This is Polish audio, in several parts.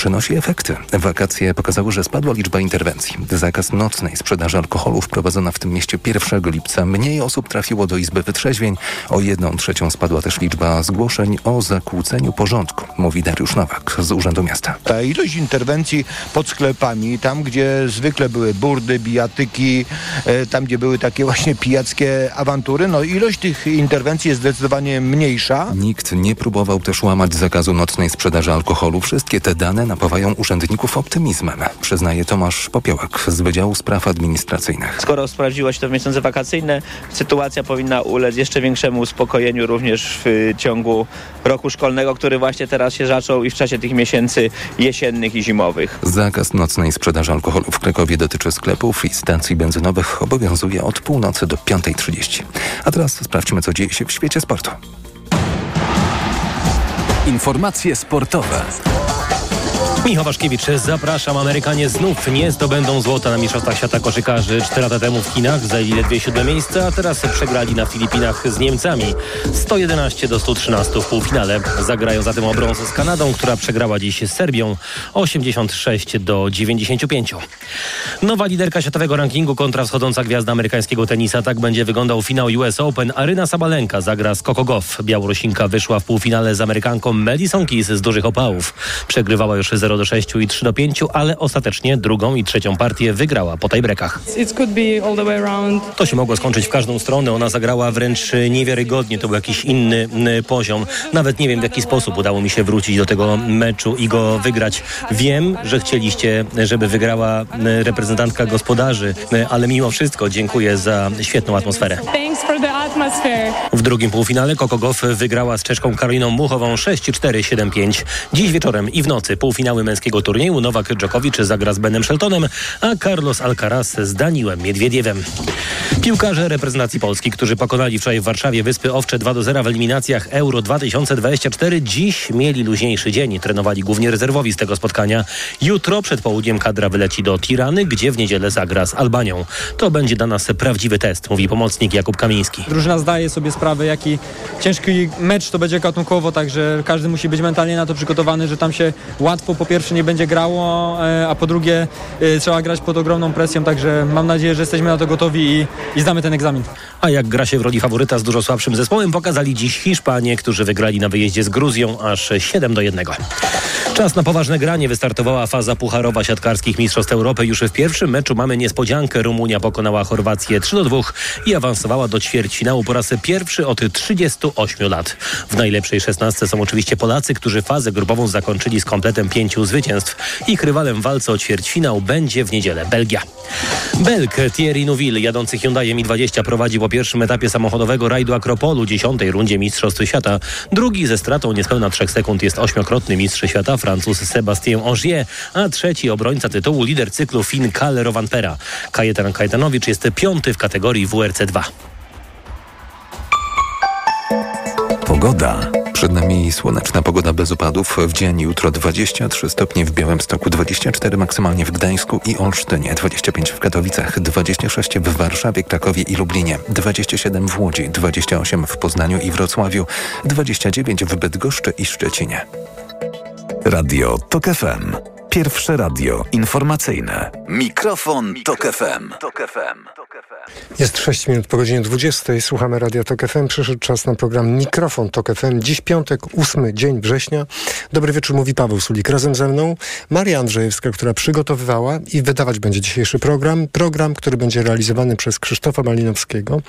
przynosi efekty. Wakacje pokazały, że spadła liczba interwencji. Zakaz nocnej sprzedaży alkoholu wprowadzona w tym mieście 1 lipca. Mniej osób trafiło do Izby Wytrzeźwień. O jedną trzecią spadła też liczba zgłoszeń o zakłóceniu porządku, mówi Dariusz Nowak z Urzędu Miasta. Ta ilość interwencji pod sklepami, tam gdzie zwykle były burdy, bijatyki, e, tam gdzie były takie właśnie pijackie awantury, no ilość tych interwencji jest zdecydowanie mniejsza. Nikt nie próbował też łamać zakazu nocnej sprzedaży alkoholu. Wszystkie te dane napawają urzędników optymizmem, przyznaje Tomasz Popiołek z Wydziału Spraw Administracyjnych. Skoro sprawdziło się to w miesiące wakacyjne, sytuacja powinna ulec jeszcze większemu uspokojeniu również w ciągu roku szkolnego, który właśnie teraz się zaczął i w czasie tych miesięcy jesiennych i zimowych. Zakaz nocnej sprzedaży alkoholu w Krakowie dotyczy sklepów i stacji benzynowych. Obowiązuje od północy do 5.30. A teraz sprawdźmy, co dzieje się w świecie sportu. Informacje sportowe. Michał Waszkiewicz, zapraszam. Amerykanie znów nie zdobędą złota na Mistrzostwach Świata Koszykarzy. Cztery lata temu w Chinach zajęli ledwie siódme miejsce, a teraz przegrali na Filipinach z Niemcami. 111 do 113 w półfinale. Zagrają zatem o brąz z Kanadą, która przegrała dziś z Serbią 86 do 95. Nowa liderka światowego rankingu kontra wschodząca gwiazda amerykańskiego tenisa. Tak będzie wyglądał finał US Open. Aryna Sabalenka zagra z Coco Goff. Białorusinka wyszła w półfinale z Amerykanką Madison Keys z dużych opałów. Przegrywała już 0 do 6 i 3 do 5, ale ostatecznie drugą i trzecią partię wygrała po tiebreakach. To się mogło skończyć w każdą stronę. Ona zagrała wręcz niewiarygodnie. To był jakiś inny poziom. Nawet nie wiem w jaki sposób udało mi się wrócić do tego meczu i go wygrać. Wiem, że chcieliście, żeby wygrała reprezentantka gospodarzy, ale mimo wszystko dziękuję za świetną atmosferę. W drugim półfinale Coco Goff wygrała z Czeszką Karoliną Muchową 6-4, 7-5. Dziś wieczorem i w nocy półfinały męskiego turnieju Nowak Dżokowicz zagra z Benem Sheltonem, a Carlos Alcaraz z Daniłem Miedwiediewem. Piłkarze reprezentacji Polski, którzy pokonali wczoraj w Warszawie Wyspy Owcze 2-0 w eliminacjach Euro 2024, dziś mieli luźniejszy dzień. Trenowali głównie rezerwowi z tego spotkania. Jutro przed południem kadra wyleci do Tirany, gdzie w niedzielę zagra z Albanią. To będzie dla nas prawdziwy test, mówi pomocnik Jakub Kamiński. Drużyna zdaje sobie sprawę, jaki ciężki mecz to będzie gatunkowo, także każdy musi być mentalnie na to przygotowany, że tam się łatwo po pierwsze nie będzie grało, e, a po drugie e, trzeba grać pod ogromną presją, także mam nadzieję, że jesteśmy na to gotowi i, i zdamy ten egzamin. A jak gra się w roli faworyta z dużo słabszym zespołem, pokazali dziś Hiszpanie, którzy wygrali na wyjeździe z Gruzją aż 7 do 1. Czas na poważne granie. Wystartowała faza pucharowa siatkarskich Mistrzostw Europy. Już w pierwszym meczu mamy niespodziankę. Rumunia pokonała Chorwację 3 do 2 i awansowała do ćwierćfinału po raz pierwszy od 38 lat. W najlepszej szesnastce są oczywiście Polacy, którzy fazę grupową zakończyli z kompletem pięciu zwycięstw. Ich rywalem w walce o ćwierćfinał będzie w niedzielę Belgia. Belk Thierry Neuville jadący Hyundai i20 prowadzi po pierwszym etapie samochodowego rajdu Akropolu, dziesiątej rundzie Mistrzostw Świata. Drugi ze stratą niespełna 3 sekund jest ośmiokrotny mistrz świata Francuz Sebastien Ogier, a trzeci obrońca tytułu lider cyklu Fin Kalle Rovanpera. Kajetan Kajetanowicz jest piąty w kategorii WRC 2. Pogoda. Przed nami słoneczna pogoda bez opadów. W dzień jutro 23 stopnie w Białymstoku, 24 maksymalnie w Gdańsku i Olsztynie, 25 w Katowicach, 26 w Warszawie, Krakowie i Lublinie, 27 w Łodzi, 28 w Poznaniu i Wrocławiu, 29 w Bydgoszczy i Szczecinie. Radio TOK FM. Pierwsze radio informacyjne. Mikrofon, Tok FM. Jest 6 minut po godzinie 20. Słuchamy Radia Tok FM. Przyszedł czas na program Mikrofon Tok FM. Dziś piątek, 8 dzień września. Dobry wieczór, mówi Paweł Sulik. Razem ze mną Maria Andrzejewska, która przygotowywała i wydawać będzie dzisiejszy program. Program, który będzie realizowany przez Krzysztofa Malinowskiego.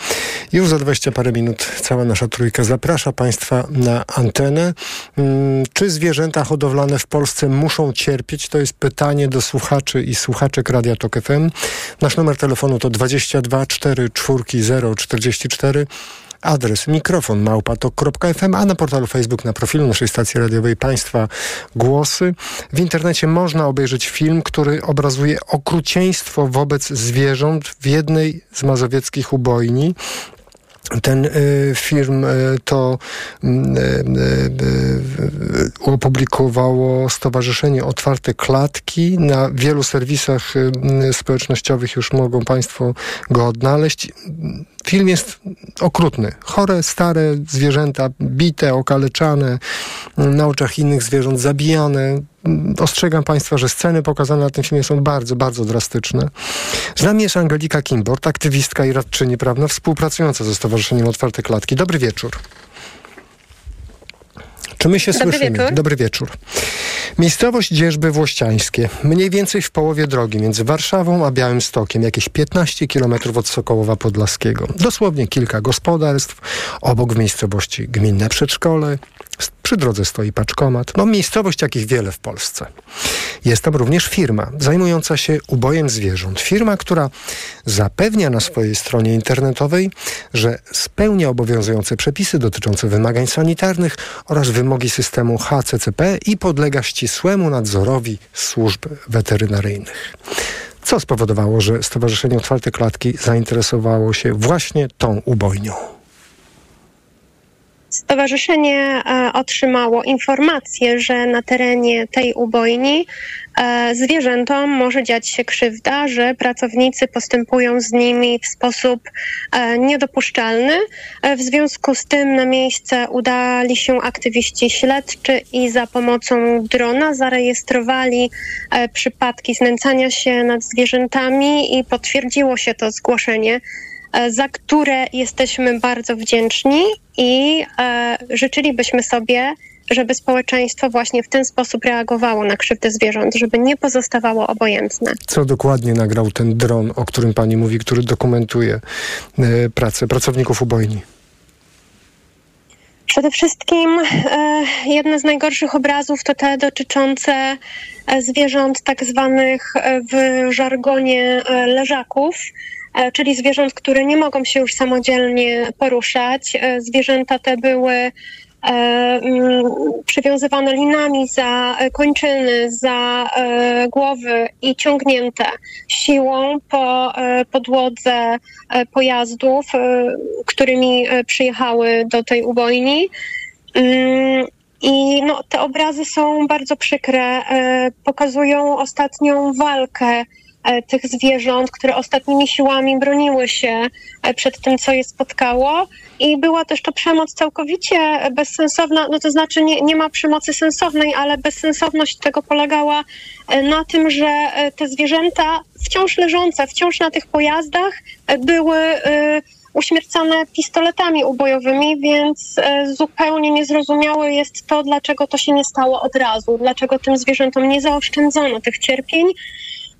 Już za 20 parę minut cała nasza trójka zaprasza Państwa na antenę. Hmm, czy zwierzęta hodowlane w Polsce muszą cierpieć? To jest pytanie do słuchaczy i słuchaczek Radia Tok FM. Nasz numer telefonu to 22 4 4 0 44 adres mikrofon małpatok.fm, a na portalu Facebook na profilu naszej stacji radiowej Państwa Głosy. W internecie można obejrzeć film, który obrazuje okrucieństwo wobec zwierząt w jednej z mazowieckich ubojni. Ten y, film y, to y, opublikowało Stowarzyszenie Otwarte Klatki. Na wielu serwisach społecznościowych już mogą Państwo go odnaleźć. Film jest okrutny. Chore, stare zwierzęta, bite, okaleczane, na oczach innych zwierząt zabijane. Ostrzegam Państwa, że sceny pokazane na tym filmie są bardzo, bardzo drastyczne. Z nami jest Angelika Kimbort, aktywistka i radczyni prawna, współpracująca ze Stowarzyszeniem Otwarte Klatki. Dobry wieczór. Czy my się Dobry słyszymy? Wieczór. Dobry wieczór. Miejscowość Dzierżby Włościańskie, mniej więcej w połowie drogi między Warszawą a Białymstokiem, jakieś 15 km od Sokołowa Podlaskiego. Dosłownie kilka gospodarstw, obok w miejscowości gminne przedszkole, przy drodze stoi paczkomat. No miejscowość jakich wiele w Polsce. Jest tam również firma zajmująca się ubojem zwierząt. Firma, która zapewnia na swojej stronie internetowej, że spełnia obowiązujące przepisy dotyczące wymagań sanitarnych oraz wymogi systemu HCCP i podlega ścisłemu nadzorowi służb weterynaryjnych. Co spowodowało, że Stowarzyszenie Otwarte Klatki zainteresowało się właśnie tą ubojnią? Stowarzyszenie e, otrzymało informację, że na terenie tej ubojni e, zwierzętom może dziać się krzywda, że pracownicy postępują z nimi w sposób e, niedopuszczalny. W związku z tym na miejsce udali się aktywiści śledczy i za pomocą drona zarejestrowali przypadki znęcania się nad zwierzętami i potwierdziło się to zgłoszenie za które jesteśmy bardzo wdzięczni i e, życzylibyśmy sobie, żeby społeczeństwo właśnie w ten sposób reagowało na krzywdę zwierząt, żeby nie pozostawało obojętne. Co dokładnie nagrał ten dron, o którym pani mówi, który dokumentuje e, pracę pracowników ubojni? Przede wszystkim e, jedne z najgorszych obrazów to te dotyczące e, zwierząt tak zwanych e, w żargonie e, leżaków, e, czyli zwierząt, które nie mogą się już samodzielnie poruszać. E, zwierzęta te były e, mm, przywiązywane linami za e, kończyny, za e, głowy i ciągnięte siłą po e, podłodze e, pojazdów, e, którymi e, przyjechały do tej ubojni. Mm, I no, te obrazy są bardzo przykre. e, Pokazują ostatnią walkę e, tych zwierząt, które ostatnimi siłami broniły się e, przed tym, co je spotkało. I była też to przemoc całkowicie bezsensowna, no to znaczy nie, nie ma przemocy sensownej, ale bezsensowność tego polegała e, na tym, że e, te zwierzęta wciąż leżące, wciąż na tych pojazdach e, były e, uśmiercane pistoletami ubojowymi, więc e, zupełnie niezrozumiałe jest to, dlaczego to się nie stało od razu, dlaczego tym zwierzętom nie zaoszczędzono tych cierpień.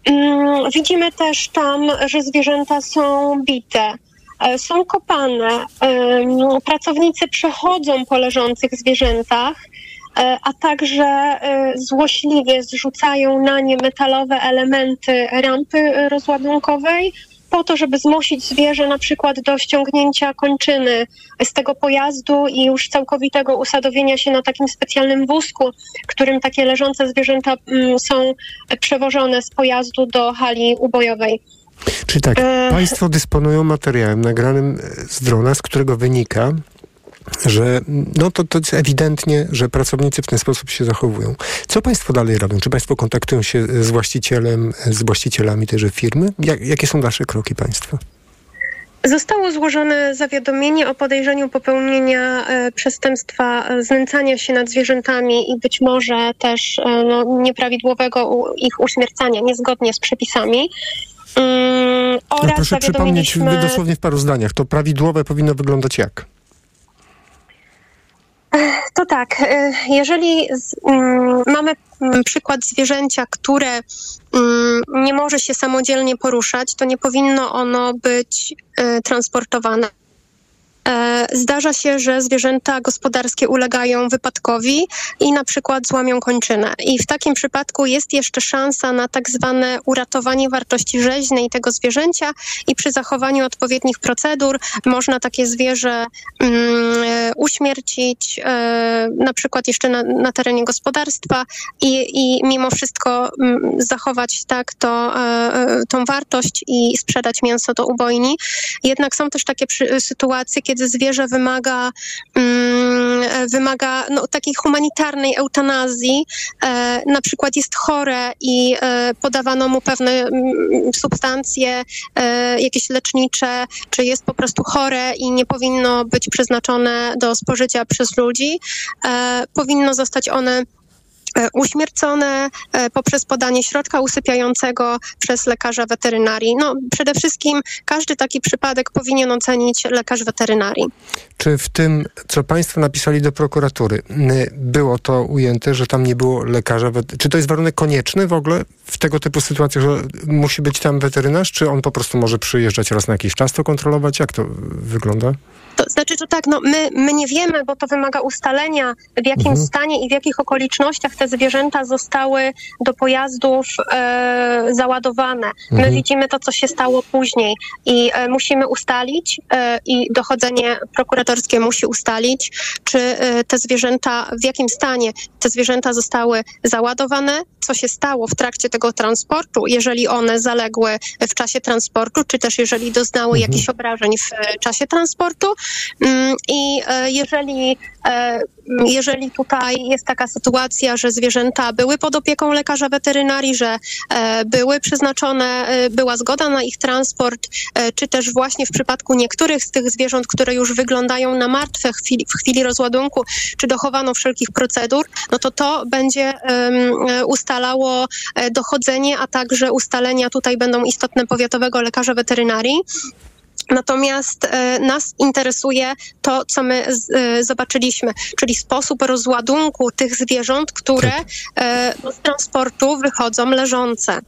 Mm, Widzimy też tam, że zwierzęta są bite, e, są kopane. Pracownicy przechodzą po leżących zwierzętach, e, a także e, złośliwie zrzucają na nie metalowe elementy rampy rozładunkowej po to, żeby zmusić zwierzę na przykład do ściągnięcia kończyny z tego pojazdu i już całkowitego usadowienia się na takim specjalnym wózku, którym takie leżące zwierzęta mm, są przewożone z pojazdu do hali ubojowej. Czyli tak, E. państwo dysponują materiałem nagranym z drona, z którego wynika, że no to, to jest ewidentnie, że pracownicy w ten sposób się zachowują. Co państwo dalej robią? Czy państwo kontaktują się z właścicielem, z właścicielami tejże firmy? Jak, jakie są dalsze kroki państwa? Zostało złożone zawiadomienie o podejrzeniu popełnienia e, przestępstwa e, znęcania się nad zwierzętami i być może też e, no, nieprawidłowego u, ich uśmiercania niezgodnie z przepisami. Mm, No oraz proszę przypomnieć dosłownie w paru zdaniach. To prawidłowe powinno wyglądać jak? To tak, y, jeżeli z, mm, mamy mm, przykład zwierzęcia, które mm, nie może się samodzielnie poruszać, to nie powinno ono być y, transportowane. E, Zdarza się, że zwierzęta gospodarskie ulegają wypadkowi i na przykład złamią kończynę. I w takim przypadku jest jeszcze szansa na tak zwane uratowanie wartości rzeźnej tego zwierzęcia i przy zachowaniu odpowiednich procedur można takie zwierzę e, uśmiercić, e, na przykład jeszcze na, na terenie gospodarstwa i, i mimo wszystko mm, zachować tak to, tą wartość i sprzedać mięso do ubojni. Jednak są też takie przy, sytuacje, kiedy zwierzę wymaga, mm, e, wymaga no, takiej humanitarnej eutanazji, e, na przykład jest chore i e, podawano mu pewne mm, substancje, jakieś lecznicze, czy jest po prostu chore i nie powinno być przeznaczone do spożycia przez ludzi. Powinno zostać one uśmiercone e, poprzez podanie środka usypiającego przez lekarza weterynarii. No, przede wszystkim każdy taki przypadek powinien ocenić lekarz weterynarii. Czy w tym, co Państwo napisali do prokuratury, było to ujęte, że tam nie było lekarza? Czy to jest warunek konieczny w ogóle w tego typu sytuacjach, że musi być tam weterynarz, czy on po prostu może przyjeżdżać raz na jakiś czas to kontrolować? Jak to wygląda? To znaczy, że tak, no my, my nie wiemy, bo to wymaga ustalenia, w jakim mhm. stanie i w jakich okolicznościach te zwierzęta zostały do pojazdów e, załadowane. My mhm. widzimy to, co się stało później i e, musimy ustalić e, i dochodzenie prokuratorskie musi ustalić, czy e, te zwierzęta, w jakim stanie te zwierzęta zostały załadowane, co się stało w trakcie tego transportu, jeżeli one zaległy w czasie transportu, czy też jeżeli doznały mhm. jakichś obrażeń w czasie transportu. Mm, I e, jeżeli e, jeżeli tutaj jest taka sytuacja, że zwierzęta były pod opieką lekarza weterynarii, że e, były przeznaczone, była zgoda na ich transport, czy też właśnie w przypadku niektórych z tych zwierząt, które już wyglądają na martwe chwili, w chwili rozładunku, czy dochowano wszelkich procedur, no to to będzie ustalało dochodzenie, a także ustalenia tutaj będą istotne powiatowego lekarza weterynarii. Natomiast e, nas interesuje to, co my e, zobaczyliśmy, czyli sposób rozładunku tych zwierząt, które tak. e, z transportu wychodzą leżące.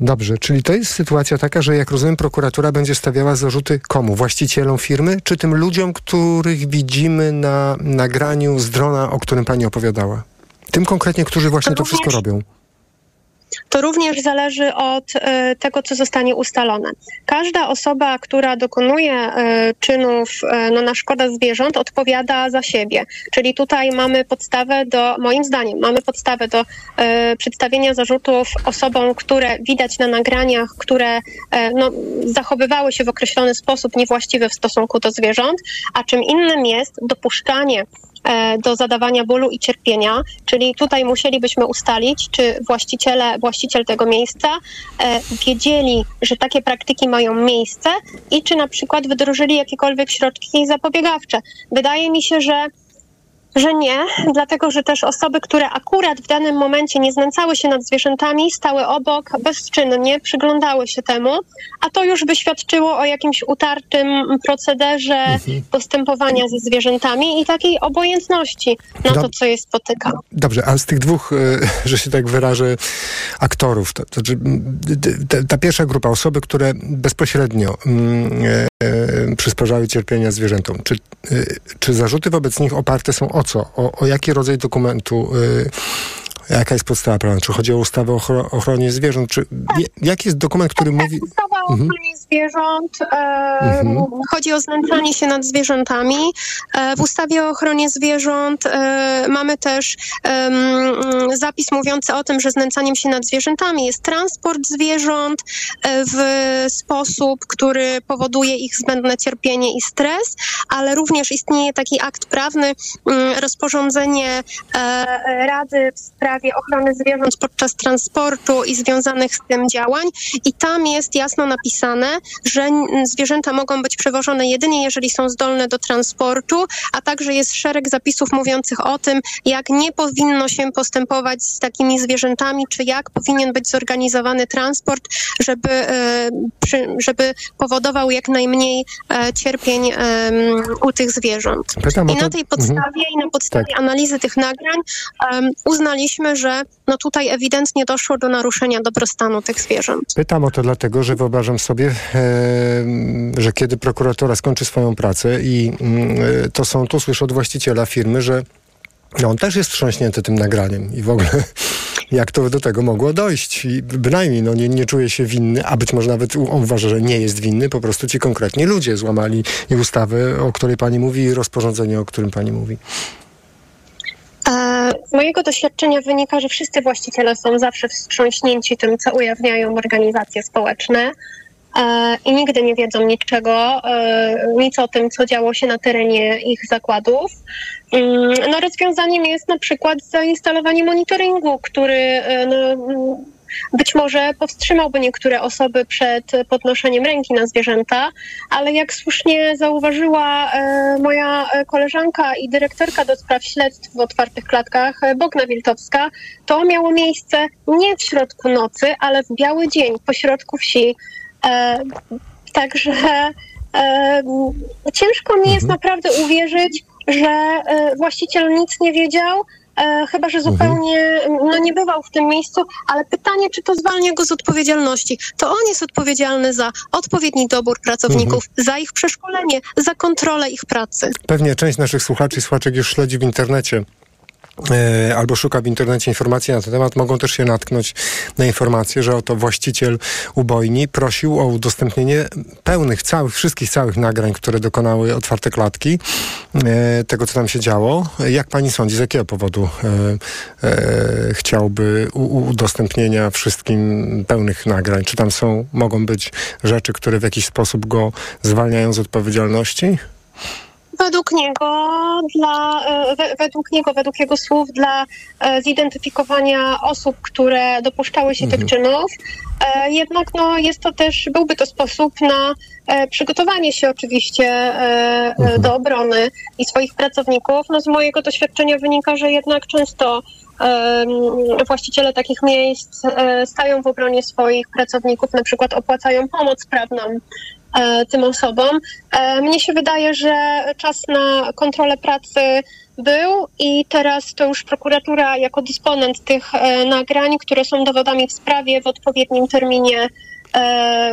Dobrze, czyli to jest sytuacja taka, że jak rozumiem, prokuratura będzie stawiała zarzuty komu? Właścicielom firmy, czy tym ludziom, których widzimy na nagraniu z drona, o którym pani opowiadała? Tym konkretnie, którzy właśnie to wszystko robią to również zależy od e, tego, co zostanie ustalone. Każda osoba, która dokonuje e, czynów e, no, na szkodę zwierząt, odpowiada za siebie. Czyli tutaj mamy podstawę do, moim zdaniem, mamy podstawę do przedstawienia zarzutów osobom, które widać na nagraniach, które no, zachowywały się w określony sposób niewłaściwy w stosunku do zwierząt, a czym innym jest dopuszczanie do zadawania bólu i cierpienia, czyli tutaj musielibyśmy ustalić, czy właściciele, właściciel tego miejsca e, wiedzieli, że takie praktyki mają miejsce i czy na przykład wdrożyli jakiekolwiek środki zapobiegawcze. Wydaje mi się, że że nie, dlatego że też osoby, które akurat w danym momencie nie znęcały się nad zwierzętami, stały obok bezczynnie, przyglądały się temu, a to już by świadczyło o jakimś utartym procederze mhm. postępowania ze zwierzętami i takiej obojętności na to, co je spotyka. Dobrze, a z tych dwóch, e, że się tak wyrażę, aktorów, to, to, ta, ta pierwsza grupa, osoby, które bezpośrednio mm, e, e, przysparzały cierpienia zwierzętom, czy, czy zarzuty wobec nich oparte są o co? O, o jaki rodzaj dokumentu? Y, jaka jest podstawa prawna? Czy chodzi o ustawę o ochronie zwierząt? Czy, tak. jaki jest dokument, który tak, mówi... Ustawa o mhm. ochronie zwierząt. E, mhm. Chodzi o znęcanie się nad zwierzętami. E, w ustawie o ochronie zwierząt e, mamy też zapis mówiący o tym, że znęcaniem się nad zwierzętami jest transport zwierząt e, w sposób, który powoduje ich zbędne cierpienie i stres, ale również istnieje taki akt prawny, mm, rozporządzenie e, Rady w sprawie ochrony zwierząt podczas transportu i związanych z tym działań i tam jest jasno napisane, że zwierzęta mogą być przewożone jedynie jeżeli są zdolne do transportu, a także jest szereg zapisów mówiących o tym, jak nie powinno się postępować z takimi zwierzętami, czy jak powinien być zorganizowany transport, żeby, e, żeby powodował jak najmniej e, cierpień u tych zwierząt. I na tej podstawie mhm. i na podstawie tak. analizy tych nagrań uznaliśmy, że no tutaj ewidentnie doszło do naruszenia dobrostanu tych zwierząt. Pytam o to dlatego, że wyobrażam sobie, że kiedy prokuratura skończy swoją pracę i mm, e, to są, tu słyszę od właściciela firmy, że no on też jest wstrząśnięty tym nagraniem i w ogóle jak to do tego mogło dojść. I bynajmniej no, nie, nie czuje się winny, a być może nawet on uważa, że nie jest winny, po prostu ci konkretni ludzie złamali i ustawę, o której pani mówi i rozporządzenie, o którym pani mówi. E, mojego doświadczenia wynika, że wszyscy właściciele są zawsze wstrząśnięci tym, co ujawniają organizacje społeczne. E, i nigdy nie wiedzą niczego, e, nic o tym, co działo się na terenie ich zakładów. Mm, no, rozwiązaniem jest na przykład zainstalowanie monitoringu, który e, no, być może powstrzymałby niektóre osoby przed podnoszeniem ręki na zwierzęta, ale jak słusznie zauważyła e, moja koleżanka i dyrektorka do spraw śledztw w otwartych klatkach, Bogna Wiltowska, to miało miejsce nie w środku nocy, ale w biały dzień, pośrodku wsi. Także ciężko mi jest mhm. naprawdę uwierzyć, że właściciel nic nie wiedział, e, chyba że zupełnie no, nie bywał w tym miejscu, ale pytanie, czy to zwalnia go z odpowiedzialności. To on jest odpowiedzialny za odpowiedni dobór pracowników, mhm. za ich przeszkolenie, za kontrolę ich pracy. Pewnie część naszych słuchaczy i słuchaczek już śledzi w internecie albo szuka w internecie informacji na ten temat, mogą też się natknąć na informację, że oto właściciel ubojni prosił o udostępnienie pełnych, całych, wszystkich całych nagrań, które dokonały otwarte klatki, e, tego co tam się działo. Jak pani sądzi, z jakiego powodu e, e, chciałby udostępnienia wszystkim pełnych nagrań? Czy tam są, mogą być rzeczy, które w jakiś sposób go zwalniają z odpowiedzialności? Według niego, dla, e, według niego, według jego słów, dla e, zidentyfikowania osób, które dopuszczały się mhm. tych czynów, e, jednak no, jest to też, byłby to sposób na przygotowanie się oczywiście mhm. do obrony i swoich pracowników. No, z mojego doświadczenia wynika, że jednak często właściciele takich miejsc stają w obronie swoich pracowników, na przykład opłacają pomoc prawną tym osobom. E, mnie się wydaje, że czas na kontrolę pracy był i teraz to już prokuratura jako dysponent tych e, nagrań, które są dowodami w sprawie w odpowiednim terminie e,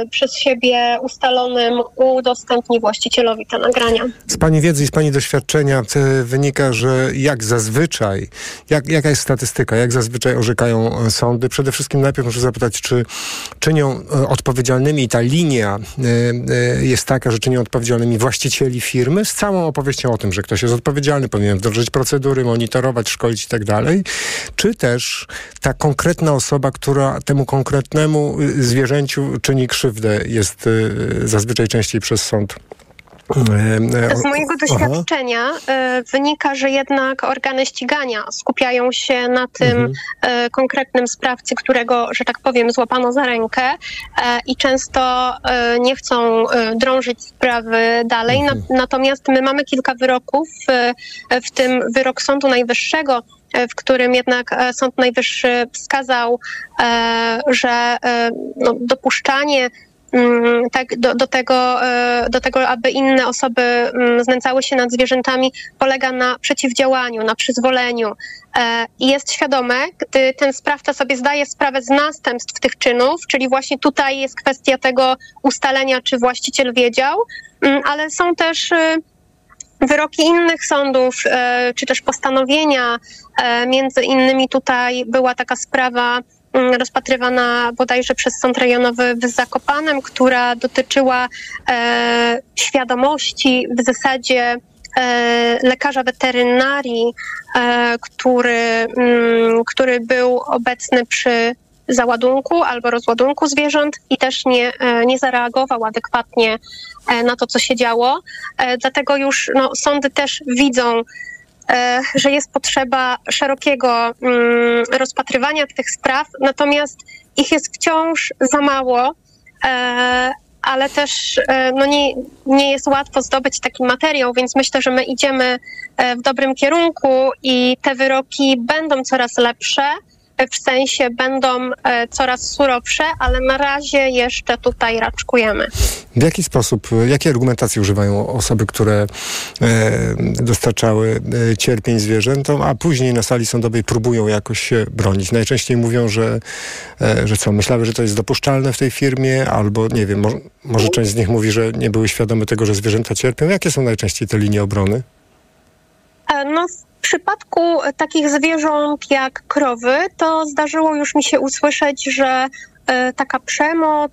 przez siebie ustalonym udostępni właścicielowi te nagrania. Z Pani wiedzy i z Pani doświadczenia e, wynika, że jak zazwyczaj, jak, jaka jest statystyka, jak zazwyczaj orzekają e, sądy? Przede wszystkim najpierw muszę zapytać, czy czynią e, odpowiedzialnymi, ta linia jest taka, że czynią odpowiedzialnymi właścicieli firmy z całą opowieścią o tym, że ktoś jest odpowiedzialny, powinien wdrożyć procedury, monitorować, szkolić i tak dalej, czy też ta konkretna osoba, która temu konkretnemu zwierzęciu czyni krzywdę, jest y, zazwyczaj częściej przez sąd z mojego doświadczenia Aha. Y, wynika, że jednak organy ścigania skupiają się na tym mhm. Y, konkretnym sprawcy, którego, że tak powiem, złapano za rękę i często nie chcą drążyć sprawy dalej. Mhm. Natomiast my mamy kilka wyroków, w tym wyrok Sądu Najwyższego, w którym jednak e, Sąd Najwyższy wskazał, e, że e, no, dopuszczanie mm, tak, do, do, tego, do tego, aby inne osoby mm, znęcały się nad zwierzętami, polega na przeciwdziałaniu, na przyzwoleniu. I jest świadome, gdy ten sprawca sobie zdaje sprawę z następstw tych czynów, czyli właśnie tutaj jest kwestia tego ustalenia, czy właściciel wiedział, mm, ale są też wyroki innych sądów, e, czy też postanowienia. E, między innymi tutaj była taka sprawa mm, rozpatrywana bodajże przez Sąd Rejonowy w Zakopanem, która dotyczyła e, świadomości w zasadzie lekarza weterynarii, który, mm, który był obecny przy załadunku albo rozładunku zwierząt i też nie, e, nie zareagował adekwatnie e, na to, co się działo. E, dlatego już no, sądy też widzą, że jest potrzeba szerokiego mm, rozpatrywania tych spraw, natomiast ich jest wciąż za mało ale też no nie, nie jest łatwo zdobyć taki materiał, więc myślę, że my idziemy w dobrym kierunku i te wyroki będą coraz lepsze w sensie będą e, coraz surowsze, ale na razie jeszcze tutaj raczkujemy. W jaki sposób, jakie argumentacje używają osoby, które e, dostarczały e, cierpień zwierzętom, a później na sali sądowej próbują jakoś się bronić? Najczęściej mówią, że, e, że co, myślały, że to jest dopuszczalne w tej firmie, albo nie wiem, może, może część z nich mówi, że nie były świadome tego, że zwierzęta cierpią. Jakie są najczęściej te linie obrony? E, no, w przypadku takich zwierząt jak krowy, to zdarzyło już mi się usłyszeć, że taka przemoc,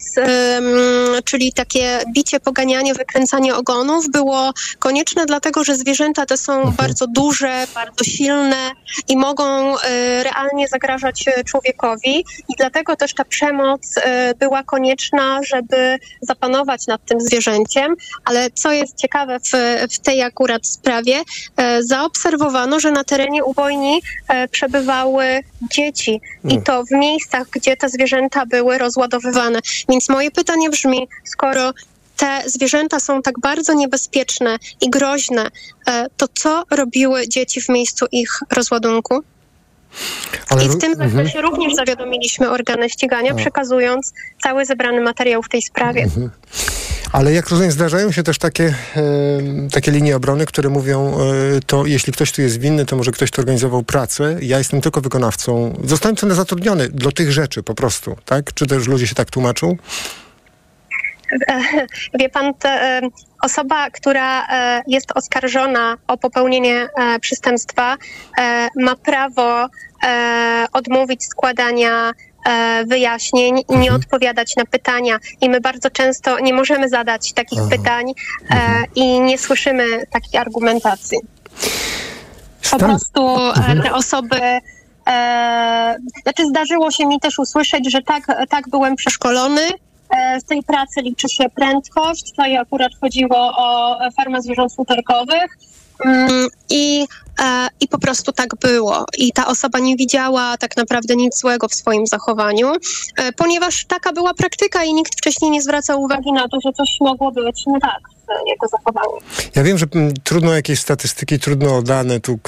czyli takie bicie, poganianie, wykręcanie ogonów było konieczne dlatego, że zwierzęta te są mhm. bardzo duże, bardzo silne i mogą realnie zagrażać człowiekowi i dlatego też ta przemoc była konieczna, żeby zapanować nad tym zwierzęciem, ale co jest ciekawe w, w tej akurat sprawie, zaobserwowano, że na terenie ubojni przebywały dzieci i mm. to w miejscach, gdzie te zwierzęta były rozładowywane. Więc moje pytanie brzmi, skoro te zwierzęta są tak bardzo niebezpieczne i groźne, e, to co robiły dzieci w miejscu ich rozładunku? Ale... I w tym zakresie mhm. również zawiadomiliśmy organy ścigania, przekazując cały zebrany materiał w tej sprawie. Mhm. Ale jak rozumiem, zdarzają się też takie, takie linie obrony, które mówią, e, to jeśli ktoś tu jest winny, to może ktoś tu organizował pracę, ja jestem tylko wykonawcą. Zostałem cenę zatrudniony do tych rzeczy po prostu, tak? Czy też ludzie się tak tłumaczą? Wie pan, osoba, która e, jest oskarżona o popełnienie e, przestępstwa, ma prawo odmówić składania wyjaśnień i nie mhm. odpowiadać na pytania. I my bardzo często nie możemy zadać takich Aha. pytań e, mhm. i nie słyszymy takiej argumentacji. Po prostu e, mhm. te osoby. E, znaczy, zdarzyło się mi też usłyszeć, że tak, tak byłem przeszkolony. E, z tej pracy liczy się prędkość. Tutaj akurat chodziło o farmę zwierząt futerkowych. Mm, I E, I po prostu tak było. I ta osoba nie widziała tak naprawdę nic złego w swoim zachowaniu, e, ponieważ taka była praktyka i nikt wcześniej nie zwracał uwagi na to, że coś mogło być nie tak jego zachowaniu. Ja wiem, że mm, trudno jakieś statystyki, trudno dane, tu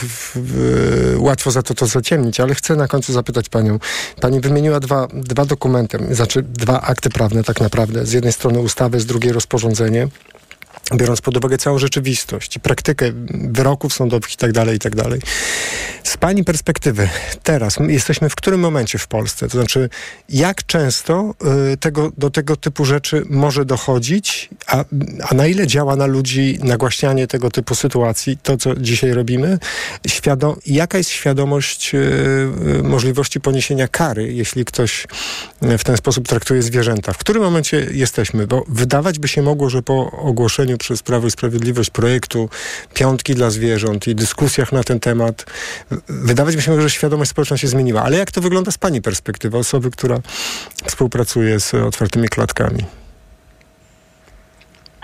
łatwo za to to zaciemnić, ale chcę na końcu zapytać panią. Pani wymieniła dwa, dwa dokumenty, znaczy dwa akty prawne tak naprawdę. Z jednej strony ustawy, z drugiej rozporządzenie biorąc pod uwagę całą rzeczywistość i praktykę wyroków sądowych i tak dalej, i tak. Z Pani perspektywy, teraz jesteśmy w którym momencie w Polsce? To znaczy, jak często y, tego, do tego typu rzeczy może dochodzić, a, a na ile działa na ludzi nagłaśnianie tego typu sytuacji, to co dzisiaj robimy? Świadom jaka jest świadomość y, y, możliwości poniesienia kary, jeśli ktoś w ten sposób traktuje zwierzęta? W którym momencie jesteśmy? Bo wydawać by się mogło, że po ogłoszeniu przez Prawo i Sprawiedliwość projektu Piątki dla Zwierząt i dyskusjach na ten temat, wydawać mi się, że świadomość społeczna się zmieniła. Ale jak to wygląda z Pani perspektywy, osoby, która współpracuje z otwartymi klatkami?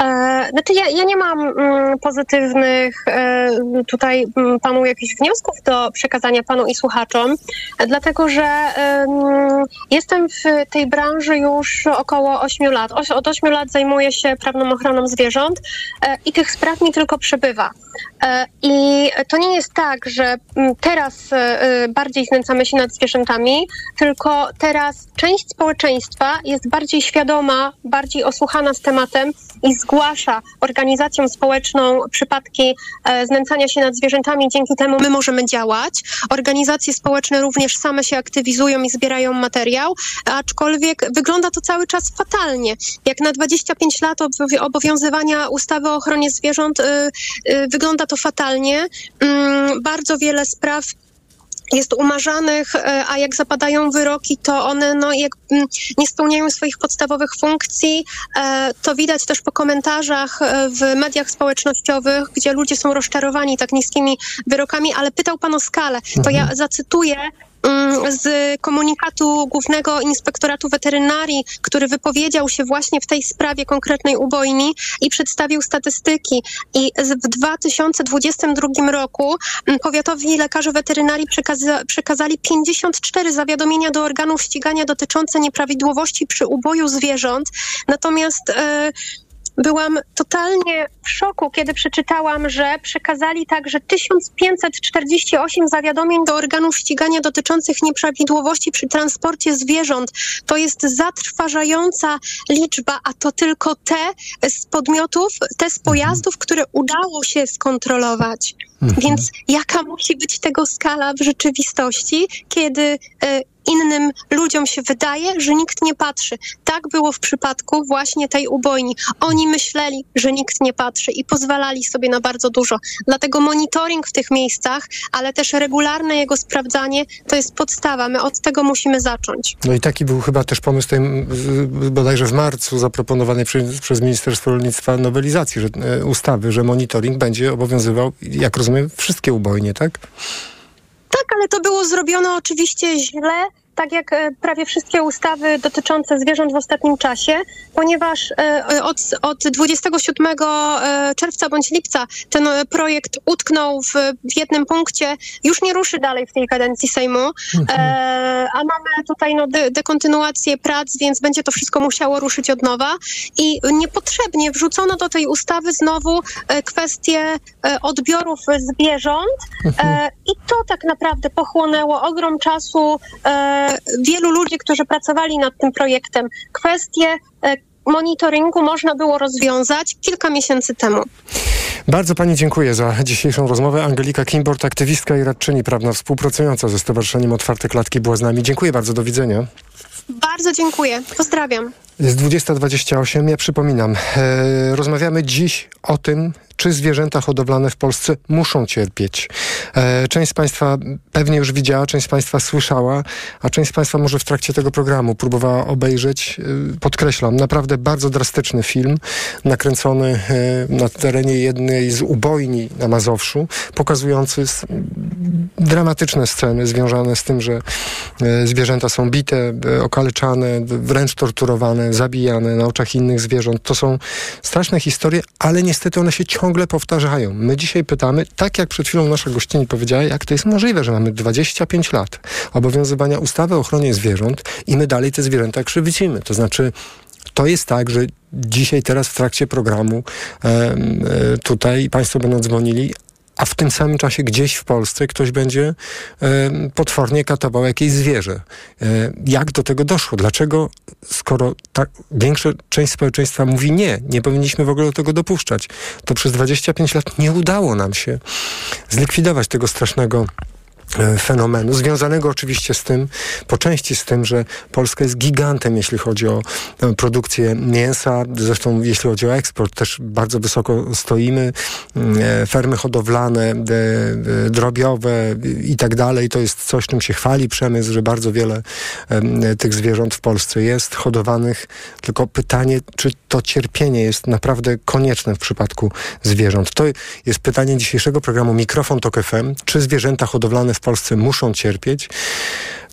E, znaczy ja, ja nie mam mm, pozytywnych e, tutaj mm, panu jakichś wniosków do przekazania panu i słuchaczom, dlatego że jestem w tej branży już około 8 lat. od 8 lat zajmuję się prawną ochroną zwierząt e, i tych spraw mi tylko przebywa. I to nie jest tak, że mm, teraz bardziej znęcamy się nad zwierzętami, tylko teraz część społeczeństwa jest bardziej świadoma, bardziej osłuchana z tematem i zgłasza organizacjom społeczną przypadki e, znęcania się nad zwierzętami. Dzięki temu my możemy działać. Organizacje społeczne również same się aktywizują i zbierają materiał, aczkolwiek wygląda to cały czas fatalnie. Jak na 25 lat obowiązywania ustawy o ochronie zwierząt wygląda to fatalnie. Mm, bardzo wiele spraw jest umarzanych, e, a jak zapadają wyroki, to one no, jak, mm, nie spełniają swoich podstawowych funkcji. E, to widać też po komentarzach e, w mediach społecznościowych, gdzie ludzie są rozczarowani tak niskimi wyrokami, ale pytał pan o skalę. To ja mhm. zacytuję z komunikatu Głównego Inspektoratu Weterynarii, który wypowiedział się właśnie w tej sprawie konkretnej ubojni i przedstawił statystyki. I w 2022 roku mm, powiatowi lekarze weterynarii przekaza przekazali 54 zawiadomienia do organów ścigania dotyczące nieprawidłowości przy uboju zwierząt. Natomiast yy, Byłam totalnie w szoku, kiedy przeczytałam, że przekazali także 1548 zawiadomień do organów ścigania dotyczących nieprawidłowości przy transporcie zwierząt. To jest zatrważająca liczba, a to tylko te z podmiotów, te z pojazdów, które udało się skontrolować. Mhm. Więc jaka musi być tego skala w rzeczywistości, kiedy y, innym ludziom się wydaje, że nikt nie patrzy. Tak było w przypadku właśnie tej ubojni. Oni myśleli, że nikt nie patrzy i pozwalali sobie na bardzo dużo. Dlatego monitoring w tych miejscach, ale też regularne jego sprawdzanie to jest podstawa. My od tego musimy zacząć. No i taki był chyba też pomysł tej, bodajże w marcu zaproponowanej przez, przez Ministerstwo Rolnictwa nowelizacji że, e, ustawy, że monitoring będzie obowiązywał, jak rozumiem, wszystkie ubojnie, tak? Tak, ale to było zrobione oczywiście źle tak jak e, prawie wszystkie ustawy dotyczące zwierząt w ostatnim czasie, ponieważ e, od, od 27 e, czerwca bądź lipca ten projekt utknął w, w jednym punkcie, już nie ruszy dalej w tej kadencji Sejmu, mhm. a mamy tutaj no, de, dekontynuację prac, więc będzie to wszystko musiało ruszyć od nowa i niepotrzebnie wrzucono do tej ustawy znowu kwestię odbiorów zwierząt mhm. i to tak naprawdę pochłonęło ogrom czasu wielu ludzi, którzy pracowali nad tym projektem. Kwestie e, monitoringu można było rozwiązać kilka miesięcy temu. Bardzo Pani dziękuję za dzisiejszą rozmowę. Angelika Kimbort, aktywistka i radczyni prawna współpracująca ze Stowarzyszeniem Otwarte Klatki była z nami. Dziękuję bardzo, do widzenia. Bardzo dziękuję. Pozdrawiam. Jest 20.28. Ja przypominam, e, rozmawiamy dziś o tym, czy zwierzęta hodowlane w Polsce muszą cierpieć. E, część z Państwa pewnie już widziała, część z Państwa słyszała, a część z Państwa może w trakcie tego programu próbowała obejrzeć. E, podkreślam, naprawdę bardzo drastyczny film, nakręcony e, na terenie jednej z ubojni na Mazowszu, pokazujący dramatyczne sceny związane z tym, że zwierzęta są bite, okaleczane, wręcz torturowane, zabijane na oczach innych zwierząt. To są straszne historie, ale niestety one się ciągle powtarzają. My dzisiaj pytamy, tak jak przed chwilą nasza gościni powiedziała, jak to jest możliwe, że mamy 25 lat obowiązywania ustawy o ochronie zwierząt i my dalej te zwierzęta krzywdzimy. To znaczy to jest tak, że dzisiaj, teraz w trakcie programu e, tutaj Państwo będą dzwonili, a w tym samym czasie gdzieś w Polsce ktoś będzie e, potwornie katował jakieś zwierzę. E, jak do tego doszło? Dlaczego, skoro tak większa część społeczeństwa mówi nie, nie powinniśmy w ogóle do tego dopuszczać, to przez 25 lat nie udało nam się zlikwidować tego strasznego fenomenu, związanego oczywiście z tym, po części z tym, że Polska jest gigantem, jeśli chodzi o e, produkcję mięsa, zresztą jeśli chodzi o eksport, też bardzo wysoko stoimy, mm, e, fermy hodowlane, drobiowe i tak dalej, to jest coś, czym się chwali przemysł, że bardzo wiele tych zwierząt w Polsce jest hodowanych, tylko pytanie, czy to cierpienie jest naprawdę konieczne w przypadku zwierząt. To jest pytanie dzisiejszego programu Mikrofon Tok FM, czy zwierzęta hodowlane w Polsce muszą cierpieć.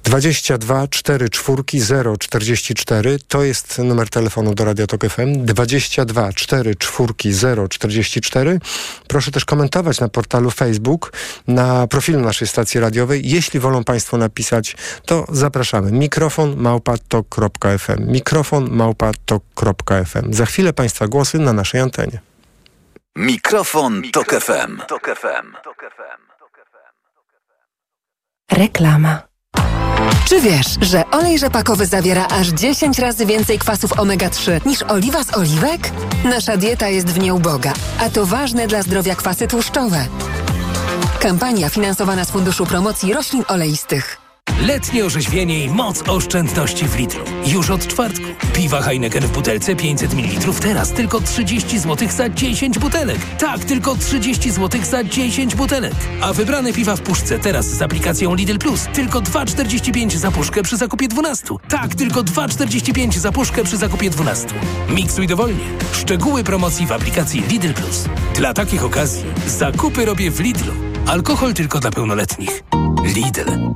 22 4 4 0 44 to jest numer telefonu do Radio Tok FM 22 4 4 0 44 proszę też komentować na portalu Facebook na profilu naszej stacji radiowej. Jeśli wolą Państwo napisać to zapraszamy. Mikrofon małpatok.fm mikrofon małpatok.fm za chwilę Państwa głosy na naszej antenie. Mikrofon, Tok FM. Tok FM. Reklama. Czy wiesz, że olej rzepakowy zawiera aż 10 razy więcej kwasów omega-3 niż oliwa z oliwek? Nasza dieta jest w nie uboga, a to ważne dla zdrowia kwasy tłuszczowe. Kampania finansowana z Funduszu Promocji Roślin Oleistych. Letnie orzeźwienie i moc oszczędności w litru. Już od czwartku. Piwa Heineken w butelce 500 ml teraz tylko 30 zł za 10 butelek. Tak, tylko 30 zł za 10 butelek. A wybrane piwa w puszce teraz z aplikacją Lidl Plus tylko 2,45 za puszkę przy zakupie 12. Tak, tylko 2,45 za puszkę przy zakupie 12. Miksuj dowolnie. Szczegóły promocji w aplikacji Lidl Plus. Dla takich okazji zakupy robię w Lidlu. Alkohol tylko dla pełnoletnich. Lidl.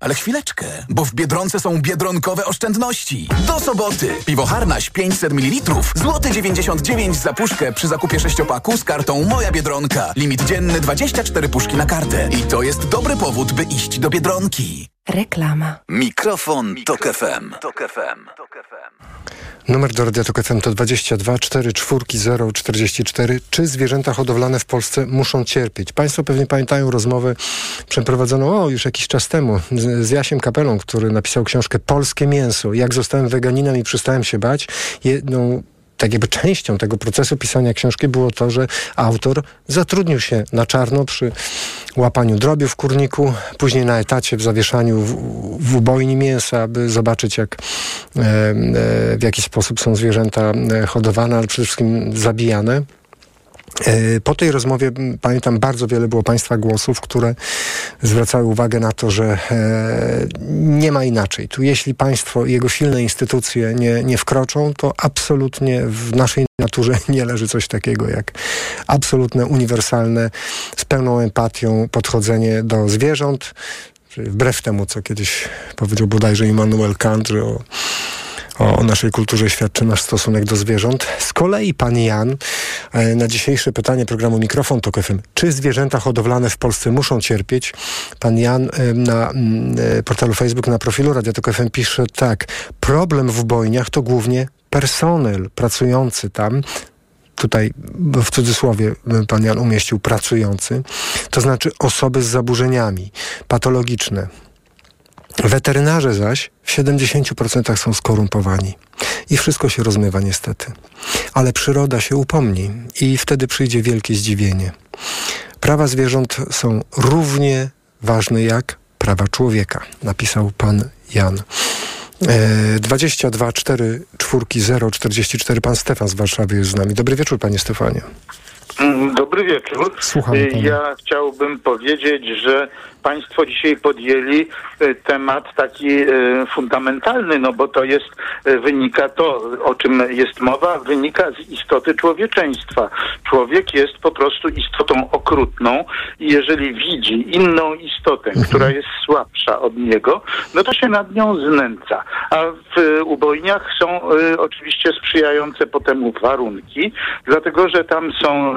Ale chwileczkę, bo w Biedronce są biedronkowe oszczędności. Do soboty. Piwo Harnaś 500 ml, złoty 99 za puszkę przy zakupie sześciopaku z kartą Moja Biedronka. Limit dzienny 24 puszki na kartę. I to jest dobry powód, by iść do Biedronki. Reklama. Mikrofon, Tok FM. Tok FM. Numer do Radia Tok FM to 22 4 4 0 44. Czy zwierzęta hodowlane w Polsce muszą cierpieć? Państwo pewnie pamiętają rozmowę przeprowadzoną o, już jakiś czas temu z, z Jasiem Kapelą, który napisał książkę Polskie mięso. Jak zostałem weganinem i przestałem się bać. Jedną tak jakby częścią tego procesu pisania książki było to, że autor zatrudnił się na czarno przy łapaniu drobiu w kurniku, później na etacie w zawieszaniu w, w ubojni mięsa, aby zobaczyć jak, e, w jaki sposób są zwierzęta e, hodowane, ale przede wszystkim zabijane. E, po tej rozmowie pamiętam bardzo wiele było Państwa głosów, które zwracały uwagę na to, że e, nie ma inaczej. Tu jeśli państwo i jego silne instytucje nie, nie wkroczą, to absolutnie w naszej naturze nie leży coś takiego jak absolutne, uniwersalne, z pełną empatią podchodzenie do zwierząt. Wbrew temu, co kiedyś powiedział bodajże Immanuel Kant, że o o naszej kulturze świadczy nasz stosunek do zwierząt. Z kolei pan Jan e, na dzisiejsze pytanie programu Mikrofon to FM. Czy zwierzęta hodowlane w Polsce muszą cierpieć? Pan Jan e, na mm, e, portalu Facebook na profilu Radia Tok FM pisze tak. Problem w bojniach to głównie personel pracujący tam tutaj w cudzysłowie pan Jan umieścił pracujący, to znaczy osoby z zaburzeniami patologiczne, Weterynarze zaś w 70% są skorumpowani. I wszystko się rozmywa niestety. Ale przyroda się upomni i wtedy przyjdzie wielkie zdziwienie. Prawa zwierząt są równie ważne jak prawa człowieka, napisał pan Jan. E, 22 4 4 0 44 Pan Stefan z Warszawy jest z nami. Dobry wieczór, panie Stefanie. Dobry wieczór. Słucham pana. Ja chciałbym powiedzieć, że Państwo dzisiaj podjęli e, temat taki e, fundamentalny, no bo to jest, wynika to, o czym jest mowa, wynika z istoty człowieczeństwa. Człowiek jest po prostu istotą okrutną i jeżeli widzi inną istotę, która jest słabsza od niego, no to się nad nią znęca. A w ubojniach są oczywiście sprzyjające potem warunki, dlatego że tam są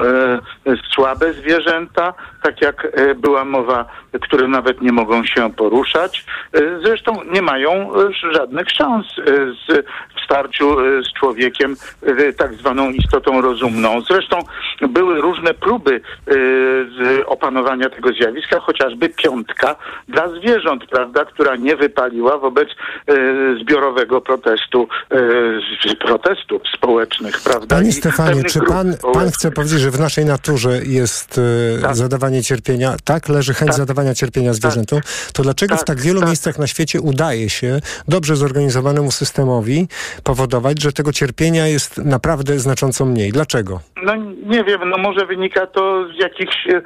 słabe zwierzęta, tak jak była mowa, które nawet nie mogą się poruszać. Zresztą nie mają żadnych szans z, w starciu z człowiekiem, tak zwaną istotą rozumną. Zresztą były różne próby opanowania tego zjawiska, chociażby piątka dla zwierząt, prawda, która nie wypaliła wobec zbiorowego protestu, protestów społecznych, prawda. Panie Stefanie, czy pan, pan chce powiedzieć, że w naszej naturze jest e, zadawanie cierpienia, tak? Leży chęć zadawania cierpienia zwierzętom? To dlaczego w Tak, tak wielu miejscach na świecie udaje się dobrze zorganizowanemu systemowi powodować, że tego cierpienia jest naprawdę znacząco mniej? Dlaczego? No nie wiem, no może wynika to z jakichś e,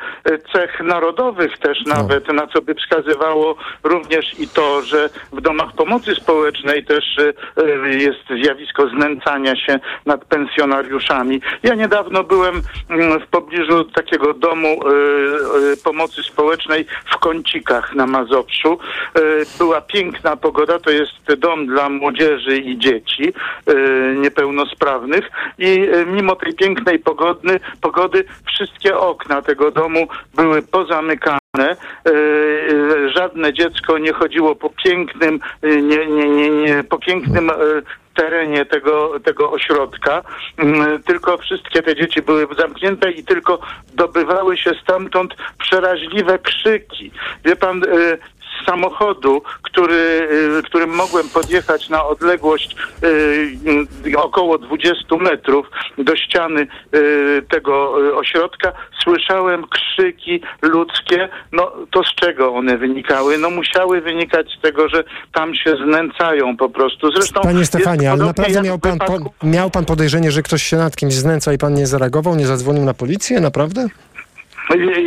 cech narodowych też nawet, na co by wskazywało również i to, że w domach pomocy społecznej też e, jest zjawisko znęcania się nad pensjonariuszami. Ja niedawno byłem mm, w pobliżu takiego domu e, pomocy społecznej w Kącikach na Mazowszu. Była piękna pogoda, to jest dom dla młodzieży i dzieci niepełnosprawnych i mimo tej pięknej pogody, pogody wszystkie okna tego domu były pozamykane. E, Żadne dziecko nie chodziło po pięknym, e, nie, nie, nie, nie, po pięknym e, terenie tego, tego ośrodka, Mm, tylko wszystkie te dzieci były zamknięte i tylko dobywały się stamtąd przeraźliwe krzyki. Wie pan, z samochodu, który, y, którym mogłem podjechać na odległość y, y, około 20 metrów do ściany tego ośrodka, słyszałem krzyki ludzkie. No to z czego one wynikały? No musiały wynikać z tego, że tam się znęcają po prostu. Zresztą Panie Stefanie, ale naprawdę miał pan, po, miał pan podejrzenie, że ktoś się nad kimś znęca i pan nie zareagował, nie zadzwonił na policję? Naprawdę?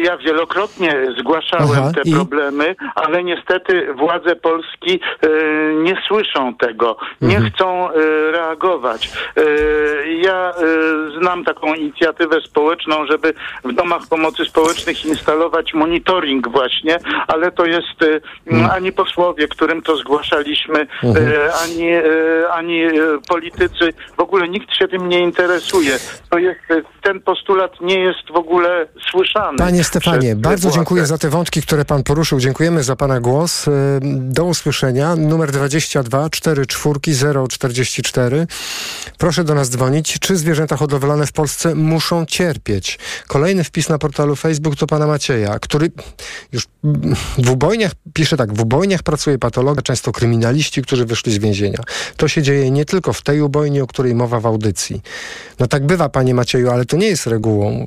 Ja wielokrotnie zgłaszałem Aha, te i? problemy, ale niestety władze Polski e, nie słyszą tego, nie Mhm. chcą e, reagować. E, ja znam taką inicjatywę społeczną, żeby w domach pomocy społecznych instalować monitoring właśnie, ale to jest Mhm. ani posłowie, którym to zgłaszaliśmy, Mhm. ani, ani politycy, w ogóle nikt się tym nie interesuje. To jest, ten postulat nie jest w ogóle słyszany. Panie Stefanie, przez bardzo dziękuję za te wątki, które pan poruszył. Dziękujemy za pana głos. Y, Do usłyszenia. Numer 22 44 044. Proszę do nas dzwonić. Czy zwierzęta hodowlane w Polsce muszą cierpieć? Kolejny wpis na portalu Facebook to pana Macieja, który już w ubojniach, pisze tak, w ubojniach pracuje patologa, często kryminaliści, którzy wyszli z więzienia. To się dzieje nie tylko w tej ubojni, o której mowa w audycji. No tak bywa, panie Macieju, ale to nie jest regułą.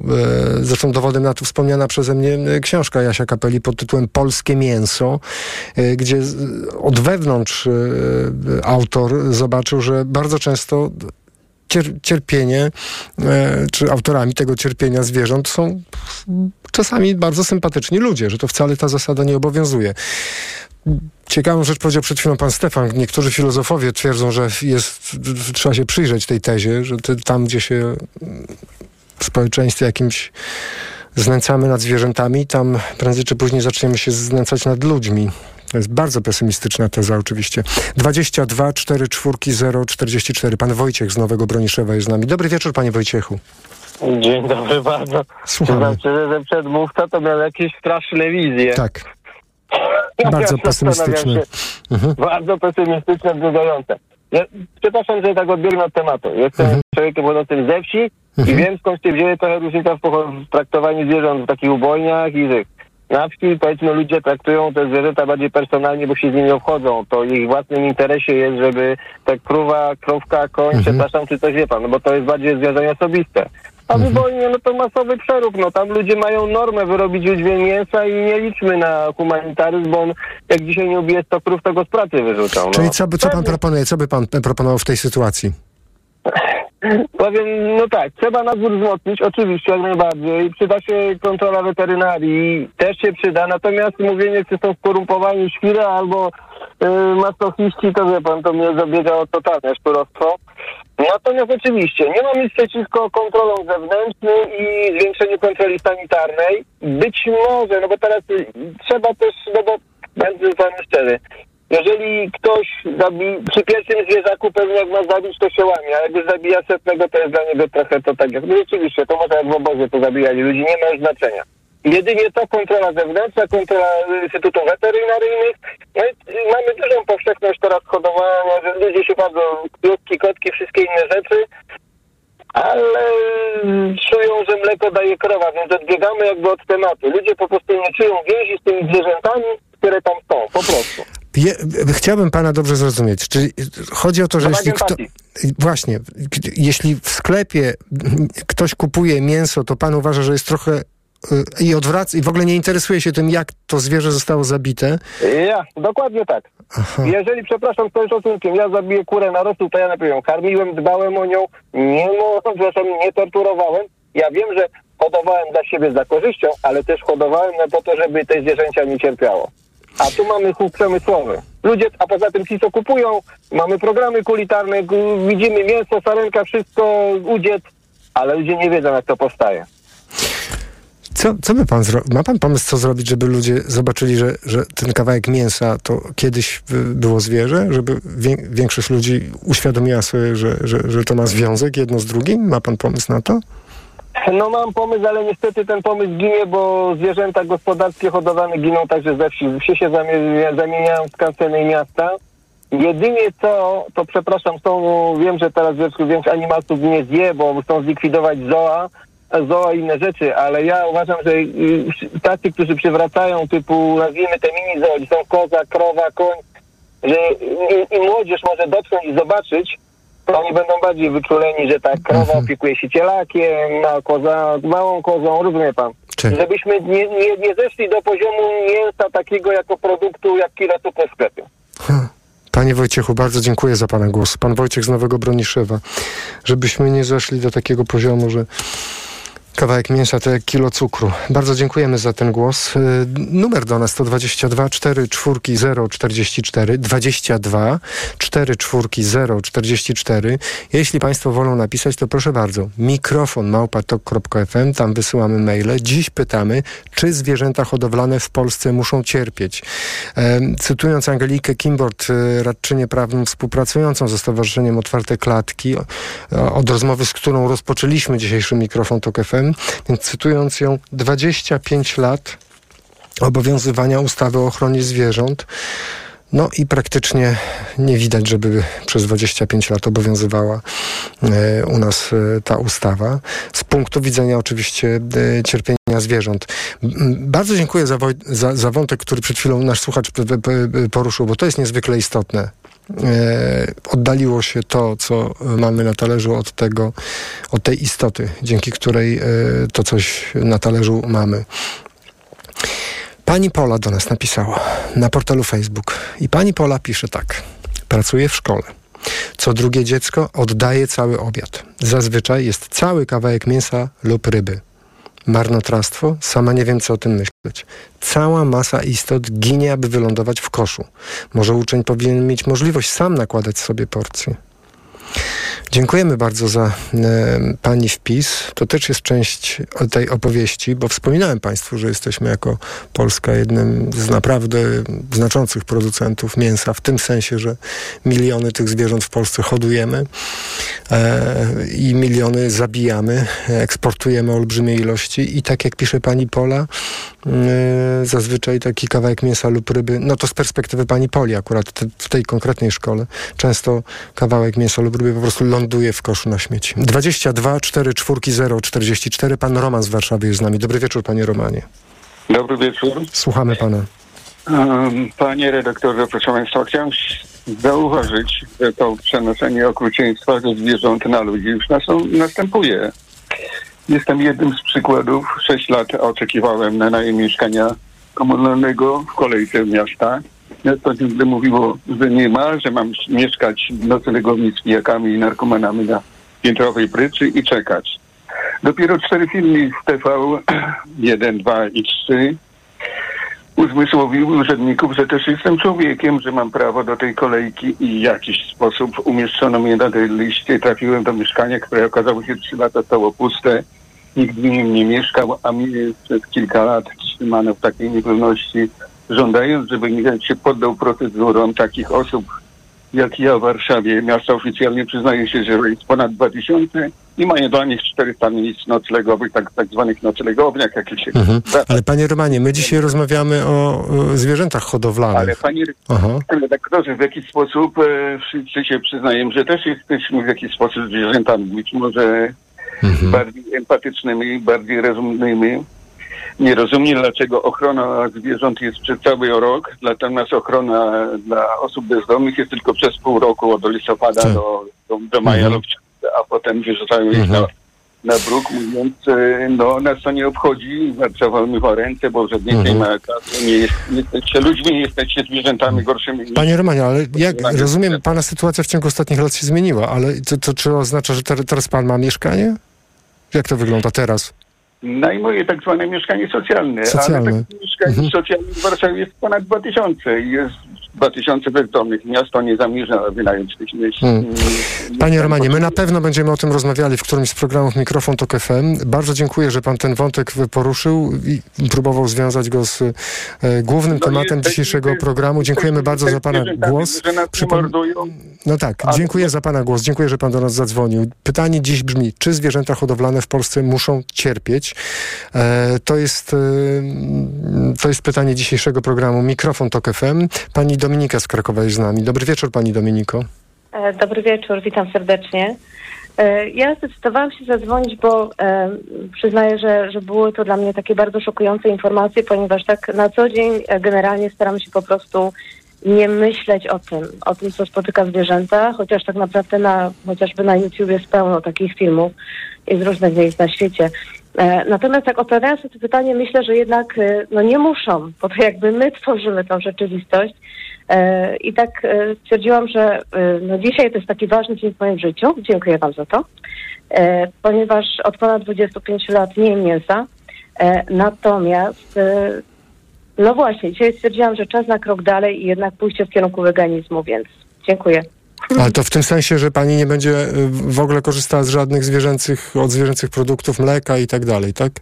E, Zresztą dowodem na to wspomniana przeze mnie e, książka Jasia Kapeli pod tytułem Polskie mięso, e, gdzie od wewnątrz e, autor zobaczył, że bardzo często cier- cierpienie, czy autorami tego cierpienia zwierząt są czasami bardzo sympatyczni ludzie, że to wcale ta zasada nie obowiązuje. Ciekawą rzecz powiedział przed chwilą pan Stefan. Niektórzy filozofowie twierdzą, że jest, trzeba się przyjrzeć tej tezie, że tam, gdzie się w społeczeństwie jakimś znęcamy nad zwierzętami, tam prędzej czy później zaczniemy się znęcać nad ludźmi. To jest bardzo pesymistyczna teza oczywiście. 22 4 4 0 44. Pan Wojciech z Nowego Broniszewa jest z nami. Dobry wieczór, panie Wojciechu. Dzień dobry bardzo. Słuchamy. Znaczy, że przedmówca to miał jakieś straszne wizje. Tak. Ja Bardzo pesymistyczne. Mhm. Bardzo pesymistyczne, wzruszające. Ja, przepraszam, że tak odbiegnę od tematu. Jestem Mhm. człowiekiem pochodzącym ze wsi i wiem skąd się wzięły trochę różnica w, w traktowaniu zwierząt w takich ubojniach i tych. Na wsi powiedzmy ludzie traktują te zwierzęta bardziej personalnie, bo się z nimi obchodzą. To ich własnym interesie jest, żeby ta krówa, krówka, koń, przepraszam, czy coś wie pan, no bo to jest bardziej związanie osobiste. A w ubojnie, no to masowy przerób, no tam ludzie mają normę wyrobić udźwięk mięsa i nie liczmy na humanitaryzm, bo on, jak dzisiaj nie ubije 100 krów, to go z pracy wyrzucą. No. Czyli co, by, co pan proponuje? Co by pan proponował w tej sytuacji? Powiem, no tak, trzeba nadzór wzmocnić, oczywiście, jak najbardziej. Przyda się kontrola weterynarii, też się przyda, natomiast mówienie, czy są skorumpowani świry albo yy, masochiści, to wie pan, to mnie zabiega o totalne szturostwo. Natomiast oczywiście, nie mam nic przeciwko kontrolom zewnętrznym i zwiększeniu kontroli sanitarnej. Być może, no bo teraz y, trzeba też, no bo będę panu szczery, jeżeli ktoś zabi, przy pierwszym zwierzaku pewnie jak ma zabić, to się łamie, a jakby zabija setnego, to jest dla niego trochę to tak jak, no rzeczywiście, to może jak w obozie to zabijali ludzi, nie ma już znaczenia. Jedynie to kontrola zewnętrzna, kontrola instytutów weterynaryjnych. No i mamy dużą powszechność teraz hodowania, że ludzie się bardzo, krótki, kotki, wszystkie inne rzeczy, ale czują, że mleko daje krowa, więc odbiegamy jakby od tematu. Ludzie po prostu nie czują więzi z tymi zwierzętami, które tam są, po prostu. Je, chciałbym pana dobrze zrozumieć. Czy chodzi o to, że jeśli kto, właśnie, jeśli w sklepie ktoś kupuje mięso, to pan uważa, że jest trochę y, i odwraca, i w ogóle nie interesuje się tym, jak to zwierzę zostało zabite. Ja, dokładnie tak. Jeżeli, przepraszam, z całym szacunkiem, ja zabiję kurę na rosół, to ja najpierw ją karmiłem, dbałem o nią, nie, przepraszam, nie torturowałem. Ja wiem, że hodowałem dla siebie za korzyścią, ale też hodowałem po to, żeby te zwierzęcia nie cierpiało. A tu mamy chów przemysłowy. Ludzie, a poza tym ci, co kupują, mamy programy kulitarne, widzimy mięso, sarenka, wszystko, udziec, ale ludzie nie wiedzą, jak to powstaje. Co, co by pan zrobił? Ma pan pomysł, co zrobić, żeby ludzie zobaczyli, że, że ten kawałek mięsa to kiedyś y, było zwierzę? Żeby wię, większość ludzi uświadomiła sobie, że, że, że to ma związek jedno z drugim? Ma pan pomysł na to? No mam pomysł, ale niestety ten pomysł ginie, bo zwierzęta gospodarskie hodowane giną także ze wsi. Wsie się zamie- zamieniają w skanseny miasta. Jedynie co, to przepraszam, są, wiem, że teraz większość animalców nie zje, bo chcą zlikwidować zoa, zoa i inne rzeczy, ale ja uważam, że y, tacy, którzy przywracają typu, nazwijmy te mini zooli, są koza, krowa, koń, że i, i młodzież może dotknąć i zobaczyć, to oni będą bardziej wyczuleni, że ta krowa opiekuje się cielakiem, a koza małą kozą, rozumie pan? Żebyśmy nie, nie, nie zeszli do poziomu mięsa takiego jako produktu, jak kilo cukru w sklepie. Panie Wojciechu, bardzo dziękuję za Pana głos. Pan Wojciech z Nowego Broniszewa. Żebyśmy nie zeszli do takiego poziomu, że Kawałek mięsa to jak kilo cukru. Bardzo dziękujemy za ten głos. Y, numer do nas to 22 4 4 0 44 22 4 4 0 44. Jeśli Państwo wolą napisać, to proszę bardzo. Mikrofon małpatok.fm, tam wysyłamy maile. Dziś pytamy, czy zwierzęta hodowlane w Polsce muszą cierpieć. E, cytując Angelikę Kimbord, y, radczynię prawną współpracującą ze Stowarzyszeniem Otwarte Klatki, od rozmowy, z którą rozpoczęliśmy dzisiejszy mikrofon TOK FM, więc cytując ją, 25 lat obowiązywania ustawy o ochronie zwierząt. No i praktycznie nie widać, żeby przez 25 lat obowiązywała e, u nas e, ta ustawa. Z punktu widzenia oczywiście e, cierpienia zwierząt. Bardzo dziękuję za, za, za wątek, który przed chwilą nasz słuchacz poruszył, bo to jest niezwykle istotne. E, oddaliło się to, co mamy na talerzu od tego, od tej istoty, dzięki której e, to coś na talerzu mamy. Pani Pola do nas napisała na portalu Facebook i pani Pola pisze tak. Pracuję w szkole. Co drugie dziecko oddaje cały obiad. Zazwyczaj jest cały kawałek mięsa lub ryby. Marnotrawstwo? Sama nie wiem, co o tym myśleć. Cała masa istot ginie, aby wylądować w koszu. Może uczeń powinien mieć możliwość sam nakładać sobie porcje. Dziękujemy bardzo za e, Pani wpis. To też jest część tej opowieści, bo wspominałem Państwu, że jesteśmy jako Polska jednym z naprawdę znaczących producentów mięsa, w tym sensie, że miliony tych zwierząt w Polsce hodujemy e, i miliony zabijamy, eksportujemy olbrzymie ilości i tak jak pisze Pani Pola, zazwyczaj taki kawałek mięsa lub ryby, no to z perspektywy Pani Poli akurat te, w tej konkretnej szkole, często kawałek mięsa lub ryby po prostu ląduje w koszu na śmieci. 22 4 4 0 44. Pan Roman z Warszawy jest z nami. Dobry wieczór, panie Romanie. Dobry wieczór. Słuchamy pana. Panie redaktorze, proszę państwa, chciałem zauważyć, że to przenoszenie okrucieństwa ze zwierząt na ludzi już następuje. Jestem jednym z przykładów. Sześć lat oczekiwałem na najem mieszkania komunalnego w kolejce miasta miasto ciągle mówiło, że nie ma, że mam mieszkać w noclegowni z pijakami i narkomanami na piętrowej pryczy i czekać. Dopiero cztery filmy w TV 1, 2 i 3 uzmysłowiły urzędników, że też jestem człowiekiem, że mam prawo do tej kolejki i w jakiś sposób umieszczono mnie na tej liście. Trafiłem do mieszkania, które okazało się trzy lata stało puste. Nikt w nim nie mieszkał, a mnie przez kilka lat trzymano w takiej niepewności, żądając, żeby Michał się poddał procedurom takich osób jak ja w Warszawie. Miasto oficjalnie przyznaje się, że jest ponad 2000 i mają dla nich 400 miejsc noclegowych, tak, tak zwanych noclegowniach, jakie się... Mhm. Ale panie Romanie, my dzisiaj rozmawiamy o, o zwierzętach hodowlanych. Ale panie redaktorze, w jakiś sposób e, wszyscy się przyznają, że też jesteśmy w jakiś sposób zwierzętami, być może mhm. bardziej empatycznymi, bardziej rozumnymi nie rozumiem, dlaczego ochrona zwierząt jest przez cały rok, natomiast ochrona dla osób bezdomnych jest tylko przez pół roku, od listopada tak. do, do, do maja mhm. lub a potem wyrzucają ich mhm. na, na bruk, mówiąc, e, no nas to nie obchodzi, umywa ręce, bo żadnie mhm. nie ma nie, jest, nie jesteście ludźmi, nie jesteście zwierzętami gorszymi. Panie Romanie, ale jak rozumiem, pana sytuacja w ciągu ostatnich lat się zmieniła, ale to, to czy oznacza, że teraz pan ma mieszkanie? Jak to wygląda teraz? Najmuje tak zwane mieszkanie socjalne, socjalne. ale tak mieszkań mhm. socjalnych w Warszawie jest ponad 2000 i jest 2000 bezdomnych. Miasto nie zamierza wynająć tych miejsc. Hmm. Panie Romanie, my na pewno będziemy o tym rozmawiali w którymś z programów Mikrofon Tok FM. Bardzo dziękuję, że pan ten wątek poruszył i próbował związać go z e, głównym no tematem dzisiejszego programu. Dziękujemy bardzo za pana głos. Przypom... No tak, dziękuję za pana głos. Dziękuję, że pan do nas zadzwonił. Pytanie dziś brzmi, czy zwierzęta hodowlane w Polsce muszą cierpieć? E, to, jest, e, to jest pytanie dzisiejszego programu Mikrofon Tok FM. Pani Dominika z Krakowa jest z nami. Dobry wieczór Pani Dominiko. E, dobry wieczór, witam serdecznie. E, ja zdecydowałam się zadzwonić, bo e, przyznaję, że, że były to dla mnie takie bardzo szokujące informacje, ponieważ tak na co dzień generalnie staram się po prostu nie myśleć o tym, o tym, co spotyka zwierzęta, chociaż tak naprawdę na, chociażby na YouTube jest pełno takich filmów i z różnych miejsc na świecie. Natomiast jak odpowiadając na to pytanie, myślę, że jednak no nie muszą, bo to jakby my tworzymy tą rzeczywistość, I tak e, stwierdziłam, że e, no dzisiaj to jest taki ważny dzień w moim życiu. Dziękuję Wam za to. E, ponieważ od ponad 25 lat nie jem mięsa. E, natomiast, e, no właśnie, dzisiaj stwierdziłam, że czas na krok dalej i jednak pójście w kierunku weganizmu, więc dziękuję. Ale to w tym sensie, że pani nie będzie w ogóle korzystała z żadnych zwierzęcych, od zwierzęcych produktów, mleka i tak dalej, tak?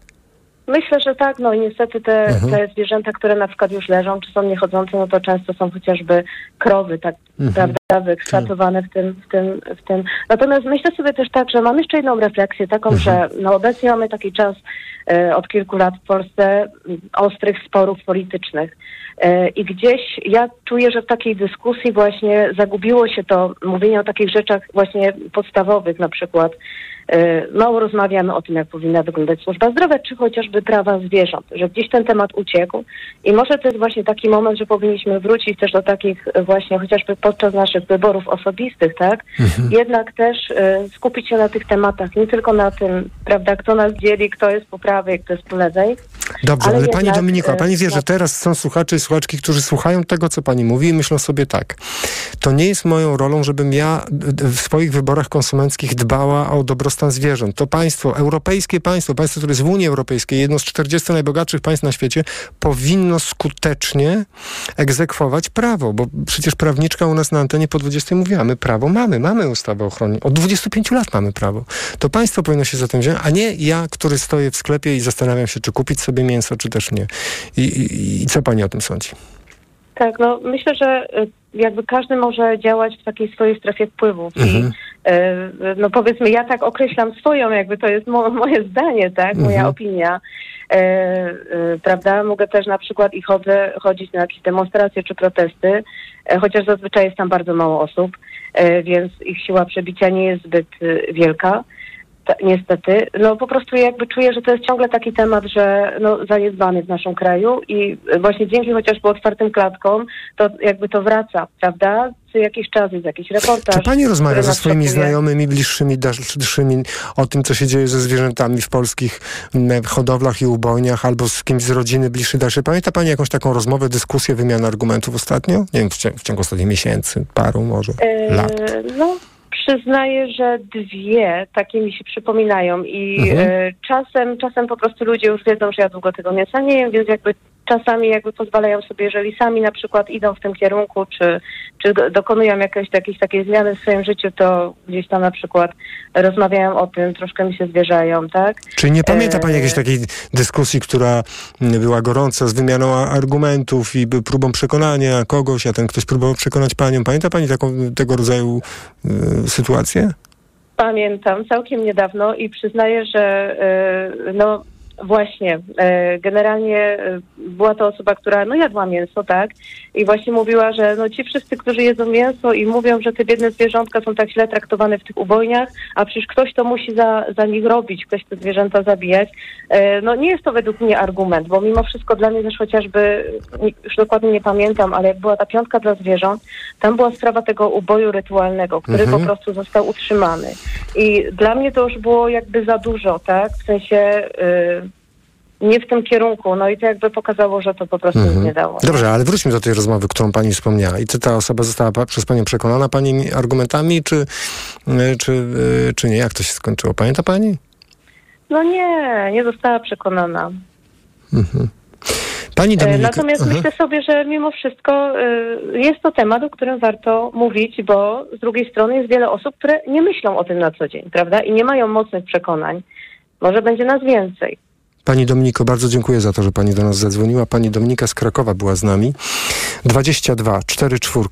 Myślę, że tak, no i niestety te, Mhm. te zwierzęta, które na przykład już leżą, czy są niechodzące, no to często są chociażby krowy, tak Mhm. prawda, wyeksploatowane w tym, w tym, w tym. Natomiast myślę sobie też tak, że mam jeszcze jedną refleksję taką, Mhm. że no obecnie mamy taki czas e, od kilku lat w Polsce m, ostrych sporów politycznych. E, I gdzieś ja czuję, że w takiej dyskusji właśnie zagubiło się to mówienie o takich rzeczach właśnie podstawowych, na przykład mało rozmawiamy o tym, jak powinna wyglądać służba zdrowia, czy chociażby prawa zwierząt, że gdzieś ten temat uciekł i może to jest właśnie taki moment, że powinniśmy wrócić też do takich e, właśnie chociażby podczas naszych wyborów osobistych, tak? Jednak też e, skupić się na tych tematach, nie tylko na tym, prawda, kto nas dzieli, kto jest po prawej, kto jest po lewej. Dobrze, ale, pani jednak, Dominiko, e, pani wie, że no, teraz są słuchacze i słuchaczki, którzy słuchają tego, co pani mówi i myślą sobie tak. To nie jest moją rolą, żebym ja w swoich wyborach konsumenckich dbała o dobrostan zwierząt. To państwo, europejskie państwo, państwo, które jest w Unii Europejskiej, jedno z 40 najbogatszych państw na świecie, powinno skutecznie egzekwować prawo, bo przecież prawniczka u nas na antenie po 20 mówiła, my prawo mamy, mamy ustawę o ochronie. Od 25 lat mamy prawo. To państwo powinno się za tym wziąć, a nie ja, który stoję w sklepie i zastanawiam się, czy kupić sobie mięso, czy też nie. I, i, i co pani o tym sądzi? Tak, no myślę, że y, jakby każdy może działać w takiej swojej strefie wpływów. I Mhm. y, no powiedzmy, ja tak określam swoją, jakby to jest mo moje zdanie, tak, moja Mhm. opinia. E, e, prawda? Mogę też na przykład i chodzę, chodzić na jakieś demonstracje czy protesty, e, chociaż zazwyczaj jest tam bardzo mało osób, e, więc ich siła przebicia nie jest zbyt wielka. Niestety, no po prostu jakby czuję, że to jest ciągle taki temat, że no, zaniedbany w naszym kraju i właśnie dzięki chociażby otwartym klatkom to jakby to wraca, prawda? Co jakiś czas jest jakiś reportaż. Czy pani rozmawia ze swoimi szokuje. znajomymi, bliższymi, dalszymi o tym, co się dzieje ze zwierzętami w polskich hodowlach i ubojniach, albo z kimś z rodziny bliższy, dalszy? Pamięta pani jakąś taką rozmowę, dyskusję, wymianę argumentów ostatnio? Nie wiem, w ciągu, w ciągu ostatnich miesięcy, paru może, E, lat. No, przyznaję, że dwie takie mi się przypominają i Mhm. e, czasem, czasem po prostu ludzie już wiedzą, że ja długo tego mięsa nie jem, więc jakby czasami jakby pozwalają sobie, jeżeli sami na przykład idą w tym kierunku, czy, czy do- dokonują jakiejś, jakiejś takiej zmiany w swoim życiu, to gdzieś tam na przykład rozmawiają o tym, troszkę mi się zwierzają, tak? Czy nie pamięta pani E, jakiejś takiej dyskusji, która była gorąca, z wymianą argumentów i próbą przekonania kogoś, a ten ktoś próbował przekonać panią? Pamięta pani taką, tego rodzaju y, sytuację? Pamiętam całkiem niedawno i przyznaję, że e, no właśnie, e, generalnie e, była to osoba, która no jadła mięso, tak? I właśnie mówiła, że no ci wszyscy, którzy jedzą mięso i mówią, że te biedne zwierzątka są tak źle traktowane w tych ubojniach, a przecież ktoś to musi za, za nich robić, ktoś te zwierzęta zabijać. E, no nie jest to według mnie argument, bo mimo wszystko dla mnie też chociażby, już dokładnie nie pamiętam, ale jak była ta piątka dla zwierząt, tam była sprawa tego uboju rytualnego, który Mhm. po prostu został utrzymany. I dla mnie to już było jakby za dużo, tak? W sensie y, nie w tym kierunku. No i to jakby pokazało, że to po prostu Mhm. nie dało. Dobrze, ale wróćmy do tej rozmowy, którą pani wspomniała. I czy ta osoba została pa- przez panią przekonana pani argumentami, czy, y, czy, y, czy nie? Jak to się skończyło? Pamięta pani? No nie, nie została przekonana. Mhm. Pani E, Dominika... Natomiast Aha. myślę sobie, że mimo wszystko y, jest to temat, o którym warto mówić, bo z drugiej strony jest wiele osób, które nie myślą o tym na co dzień, prawda? I nie mają mocnych przekonań. Może będzie nas więcej. Pani Dominiko, bardzo dziękuję za to, że pani do nas zadzwoniła. Pani Dominika z Krakowa była z nami. 22 44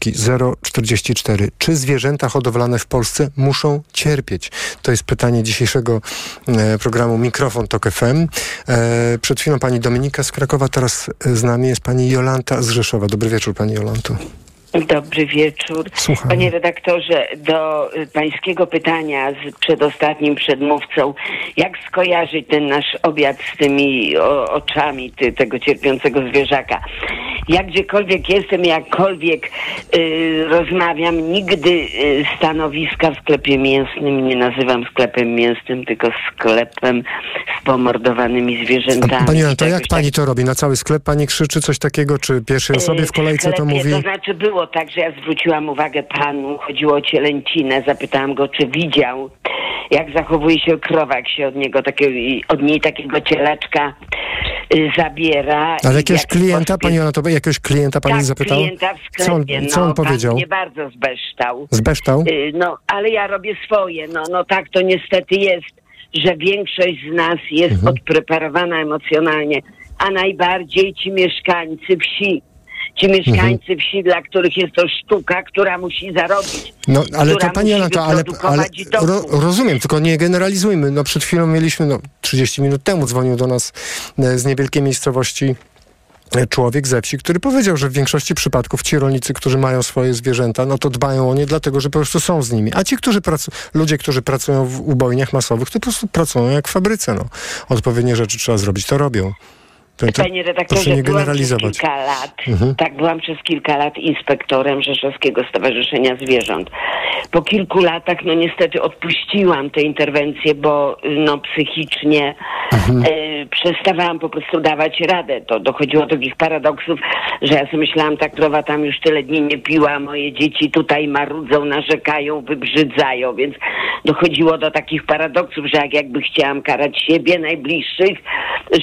044. Czy zwierzęta hodowlane w Polsce muszą cierpieć? To jest pytanie dzisiejszego e, programu Mikrofon Tok FM. E, przed chwilą pani Dominika z Krakowa, teraz z nami jest pani Jolanta z Rzeszowa. Dobry wieczór pani Jolanto. Dobry wieczór. Słucham. Panie redaktorze, do y, pańskiego pytania z przedostatnim przedmówcą, jak skojarzyć ten nasz obiad z tymi o, oczami ty, tego cierpiącego zwierzaka? Ja gdziekolwiek jestem, jakkolwiek y, rozmawiam, nigdy y, stanowiska w sklepie mięsnym nie nazywam sklepem mięsnym, tylko sklepem z pomordowanymi zwierzętami. Pani Jolanto, jak pani to robi? Na cały sklep pani krzyczy coś takiego, czy pierwszej osobie w kolejce to mówi? To znaczy było tak, że ja zwróciłam uwagę panu, chodziło o cielęcinę, zapytałam go, czy widział, jak zachowuje się krowa, jak się od niego takiego, od niej takiego cielaczka y, zabiera. Ale jakiegoś w jaki klienta, pani jest- Jolanto, jakiegoś klienta pani tak, zapytała? klienta w sklepie, co on, no, co on pan powiedział? mnie bardzo zbeształ. Zbeształ? Y, No, ale ja robię swoje, no, no tak to niestety jest, że większość z nas jest Mhm. odpreparowana emocjonalnie, a najbardziej ci mieszkańcy wsi. Ci mieszkańcy wsi, dla których jest to sztuka, która musi zarobić. No, ale która to pani Jolanto, ale, ale ro, rozumiem, tylko nie generalizujmy. No przed chwilą mieliśmy, no 30 minut temu dzwonił do nas e, z niewielkiej miejscowości e, człowiek ze wsi, który powiedział, że w większości przypadków ci rolnicy, którzy mają swoje zwierzęta, no to dbają o nie dlatego, że po prostu są z nimi. A ci, którzy pracują, ludzie, którzy pracują w ubojniach masowych, to po prostu pracują jak w fabryce, no. Odpowiednie rzeczy trzeba zrobić, to robią. To, to, Panie proszę redaktorze, nie byłam przez generalizować. kilka lat, Mhm. tak, byłam przez kilka lat inspektorem Rzeszowskiego Stowarzyszenia Zwierząt. Po kilku latach, no niestety odpuściłam te interwencje, bo no psychicznie Mhm. e, przestawałam po prostu dawać radę. To dochodziło do takich paradoksów, że ja sobie myślałam, ta krowa tam już tyle dni nie piła, moje dzieci tutaj marudzą, narzekają, wybrzydzają, więc dochodziło do takich paradoksów, że jak jakby chciałam karać siebie, najbliższych,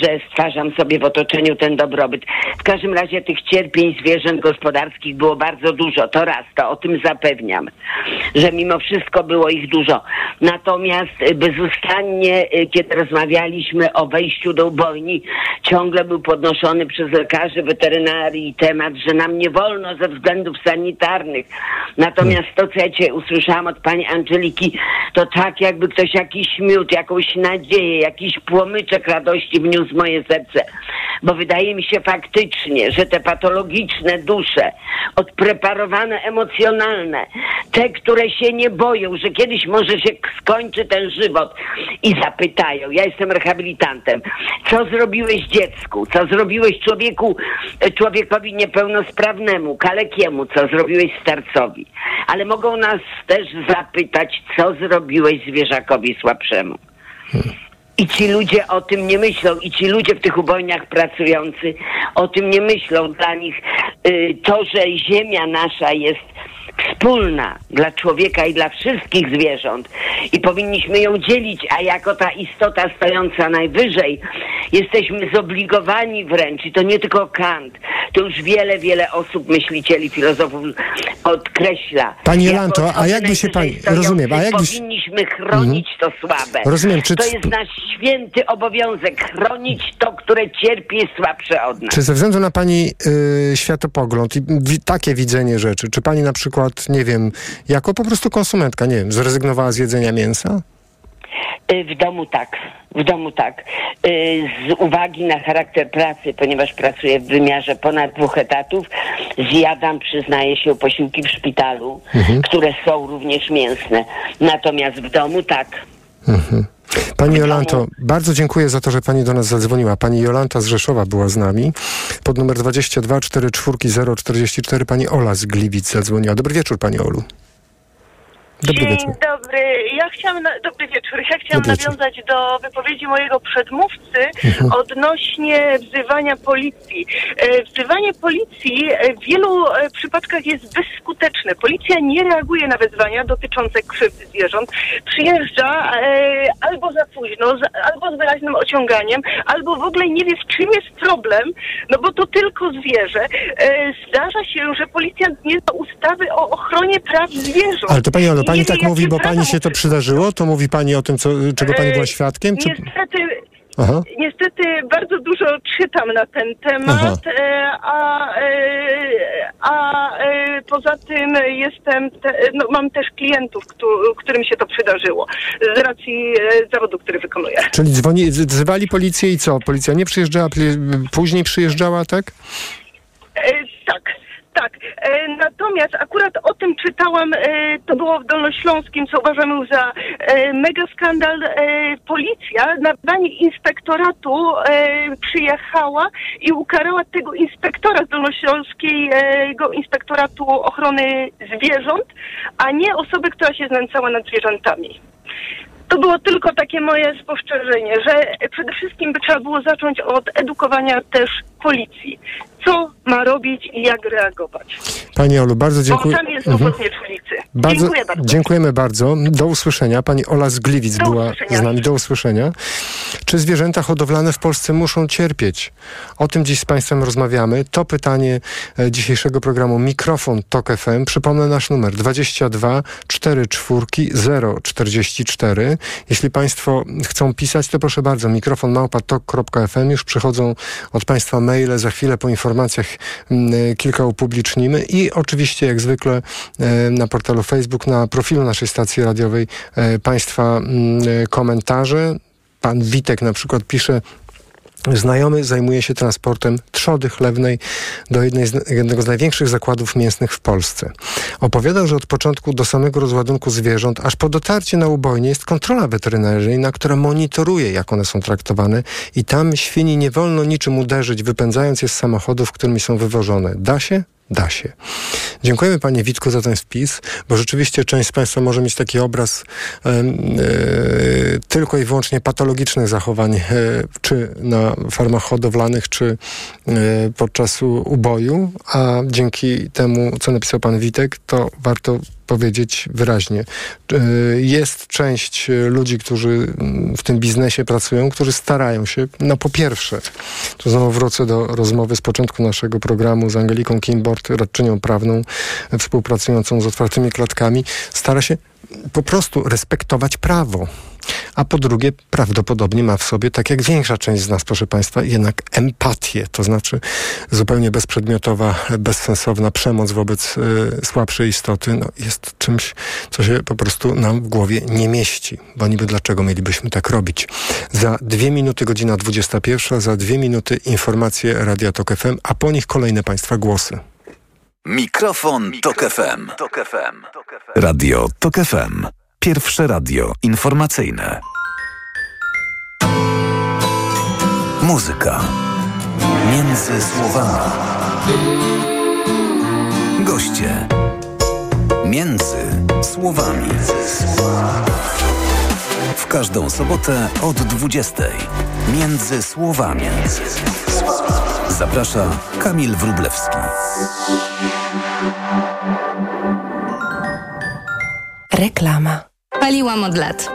że stwarzam sobie w otoczeniu ten dobrobyt. W każdym razie tych cierpień zwierząt gospodarskich było bardzo dużo. To raz, to o tym zapewniam, że mimo wszystko było ich dużo. Natomiast y, bezustannie, y, kiedy rozmawialiśmy o wejściu do ubojni, ciągle był podnoszony przez lekarzy weterynarii temat, że nam nie wolno ze względów sanitarnych. Natomiast to, co ja dzisiaj usłyszałam od pani Angeliki, to tak jakby ktoś jakiś miód, jakąś nadzieję, jakiś płomyczek radości wniósł moje serce. Bo wydaje mi się faktycznie, że te patologiczne dusze, odpreparowane emocjonalne, te, które się nie boją, że kiedyś może się skończy ten żywot i zapytają, ja jestem rehabilitantem, co zrobiłeś dziecku, co zrobiłeś człowieku, e, człowiekowi niepełnosprawnemu, kalekiemu, co zrobiłeś starcowi. Ale mogą nas też zapytać, co zrobiłeś zwierzakowi słabszemu. I ci ludzie o tym nie myślą, i ci ludzie w tych ubojniach pracujący o tym nie myślą. Dla nich y, to, że ziemia nasza jest wspólna dla człowieka i dla wszystkich zwierząt i powinniśmy ją dzielić, a jako ta istota stojąca najwyżej jesteśmy zobligowani wręcz i to nie tylko Kant, to już wiele, wiele osób, myślicieli, filozofów podkreśla. Pani Jako Jolanto, a jakby się pani- rozumiem, a jakby Powinniśmy chronić to słabe. Rozumiem, czy- To jest nasz święty obowiązek, chronić to, które cierpi jest słabsze od nas. Czy ze względu na pani y, światopogląd i takie widzenie rzeczy, czy pani na przykład, nie wiem, jako po prostu konsumentka, nie wiem, zrezygnowała z jedzenia mięsa? Y, W domu tak, w domu tak. Y, Z uwagi na charakter pracy, ponieważ pracuję w wymiarze ponad dwóch etatów, zjadam, przyznaję się, posiłki w szpitalu, Mhm. które są również mięsne. Natomiast w domu tak. Mhm. Pani Jolanto, bardzo dziękuję za to, że pani do nas zadzwoniła. Pani Jolanta z Rzeszowa była z nami. Pod numer 22 44 044 pani Ola z Gliwic zadzwoniła. Dobry wieczór, pani Olu. Dobry Dzień wieczór. dobry. Ja chciałam, na, dobry wieczór. Ja chciałam Dobry wieczór. nawiązać do wypowiedzi mojego przedmówcy Mhm. odnośnie wzywania policji. E, Wzywanie policji w wielu e, przypadkach jest bezskuteczne. Policja nie reaguje na wezwania dotyczące krzywdy zwierząt. Przyjeżdża e, albo za późno, albo z wyraźnym ociąganiem, albo w ogóle nie wie, w czym jest problem, no bo to tylko zwierzę. Zdarza się, że policjant nie zna ustawy o ochronie praw zwierząt. Ale to pani Olo, pani nie tak mówi, bo pani się to przydarzyło? To mówi pani o tym, co, czego pani była świadkiem? Czy... Niestety, Aha. niestety bardzo dużo czytam na ten temat, e, a, e, a e, poza tym jestem, te, no, mam też klientów, któ- którym się to przydarzyło z racji e, zawodu, który wykonuję. Czyli dzwoni, wzywali policję i co? Policja nie przyjeżdżała, później przyjeżdżała, tak? E, tak. Tak, e, natomiast akurat o tym czytałam, e, to było w Dolnośląskim, co uważamy za e, mega skandal. E, policja na zdanie inspektoratu e, przyjechała i ukarała tego inspektora z Dolnośląskiego Inspektoratu Ochrony Zwierząt, a nie osobę, która się znęcała nad zwierzętami. To było tylko takie moje spostrzeżenie, że przede wszystkim by trzeba było zacząć od edukowania też policji. Co ma robić i jak reagować. Pani Olu, bardzo dziękuję. Bo tam jest Mhm. Bardzo, Dziękuję bardzo. Dziękujemy bardzo. Do usłyszenia. Pani Ola z Gliwic była z nami. Do usłyszenia. Czy zwierzęta hodowlane w Polsce muszą cierpieć? O tym dziś z Państwem rozmawiamy. To pytanie e, dzisiejszego programu Mikrofon Tok FM. Przypomnę nasz numer 22 44 044. Jeśli Państwo chcą pisać, to proszę bardzo. Mikrofon małpa.tok.fm. Już przychodzą od Państwa maile. Za chwilę po informacjach mm, e, kilka upublicznimy. I oczywiście, jak zwykle, e, na portalu Facebook, na profilu naszej stacji radiowej e, Państwa mm, komentarze. Pan Witek na przykład pisze, Znajomy zajmuje się transportem trzody chlewnej do z, jednego z największych zakładów mięsnych w Polsce. Opowiadał, że od początku do samego rozładunku zwierząt, aż po dotarcie na ubojnie jest kontrola weterynaryjna, która monitoruje, jak one są traktowane i tam świni nie wolno niczym uderzyć, wypędzając je z samochodów, którymi są wywożone. Da się? Da się. Dziękujemy Panie Witku za ten wpis, bo rzeczywiście część z Państwa może mieć taki obraz e, tylko i wyłącznie patologicznych zachowań, e, czy na farmach hodowlanych, czy e, podczas uboju, a dzięki temu, co napisał Pan Witek, to warto powiedzieć wyraźnie. E, Jest część e, ludzi, którzy mm, w tym biznesie pracują, którzy starają się, no po pierwsze, tu znowu wrócę do rozmowy z początku naszego programu z Angeliką Kimbord, radczynią prawną, e, współpracującą z otwartymi klatkami, stara się po prostu respektować prawo. A po drugie, prawdopodobnie ma w sobie, tak jak większa część z nas, proszę Państwa, jednak empatię, to znaczy zupełnie bezprzedmiotowa, bezsensowna przemoc wobec y, słabszej istoty no, jest czymś, co się po prostu nam w głowie nie mieści. Bo niby dlaczego mielibyśmy tak robić? Za dwie minuty godzina 21, za dwie minuty informacje Radia Tok FM, a po nich kolejne Państwa głosy. Mikrofon, Tok FM. Radio Tok FM. Pierwsze radio informacyjne. Muzyka. Między słowami. Goście. Między słowami. W każdą sobotę od 20. Między słowami. Zaprasza Kamil Wrublewski. Reklama. Paliłam od lat.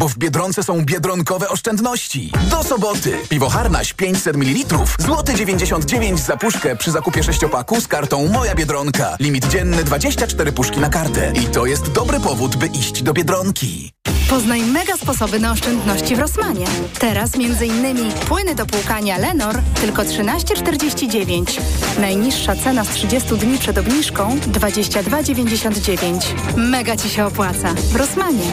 bo w Biedronce są biedronkowe oszczędności. Do soboty. Piwo Harnaś 500 ml, złoty 99 za puszkę przy zakupie sześciopaku z kartą Moja Biedronka. Limit dzienny 24 puszki na kartę. I to jest dobry powód, by iść do Biedronki. Poznaj mega sposoby na oszczędności w Rosmanie. Teraz m.in. płyny do płukania Lenor tylko 13,49. Najniższa cena z 30 dni przed obniżką 22,99. Mega Ci się opłaca. W Rosmanie.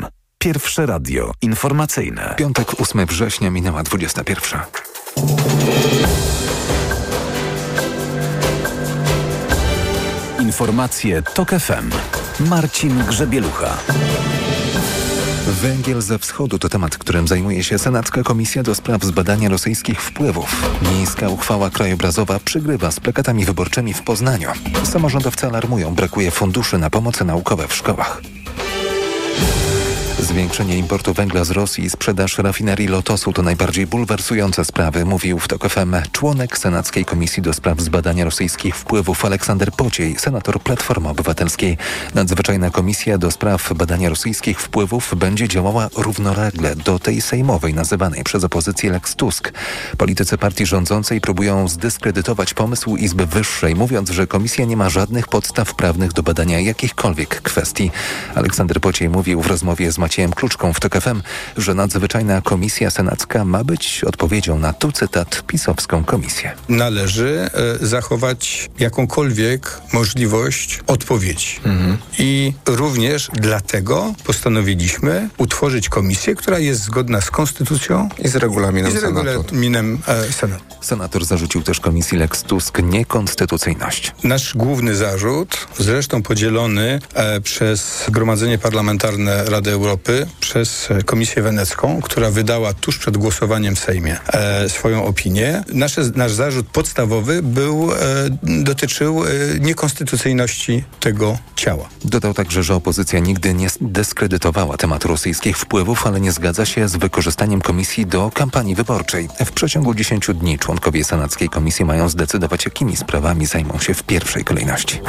Pierwsze radio informacyjne. Piątek 8 września minęła 21. Informacje Tok FM. Marcin Grzebielucha. Węgiel ze wschodu to temat, którym zajmuje się Senacka Komisja do Spraw Zbadania Rosyjskich Wpływów. Miejska uchwała krajobrazowa przygrywa z plakatami wyborczymi w Poznaniu. Samorządowcy alarmują, brakuje funduszy na pomocy naukowe w szkołach. Zwiększenie importu węgla z Rosji i sprzedaż rafinerii Lotosu to najbardziej bulwersujące sprawy, mówił w TOK FM członek Senackiej Komisji do Spraw Zbadania Rosyjskich Wpływów Aleksander Pociej, senator Platformy Obywatelskiej. Nadzwyczajna Komisja do Spraw Badania Rosyjskich Wpływów będzie działała równolegle do tej sejmowej, nazywanej przez opozycję Lex Tusk. Politycy partii rządzącej próbują zdyskredytować pomysł Izby Wyższej, mówiąc, że komisja nie ma żadnych podstaw prawnych do badania jakichkolwiek kwestii. Aleksander Pociej mówił w rozmowie z Maciejem Maciejem Kluczką w TOK FM, że nadzwyczajna komisja senacka ma być odpowiedzią na tu cytat pisowską komisję. Należy e, zachować jakąkolwiek możliwość odpowiedzi. Mhm. I również dlatego postanowiliśmy utworzyć komisję, która jest zgodna z konstytucją i z regulaminem, i z regulaminem e, Senatu. Senator zarzucił też komisji Lex Tusk niekonstytucyjność. Nasz główny zarzut, zresztą podzielony e, przez Zgromadzenie Parlamentarne Rady Europy, Europy przez Komisję Wenecką, która wydała tuż przed głosowaniem w Sejmie e, swoją opinię. Nasze, nasz zarzut podstawowy był, e, dotyczył e, niekonstytucyjności tego ciała. Dodał także, że opozycja nigdy nie dyskredytowała tematu rosyjskich wpływów, ale nie zgadza się z wykorzystaniem komisji do kampanii wyborczej. W przeciągu 10 dni członkowie Senackiej Komisji mają zdecydować, jakimi sprawami zajmą się w pierwszej kolejności.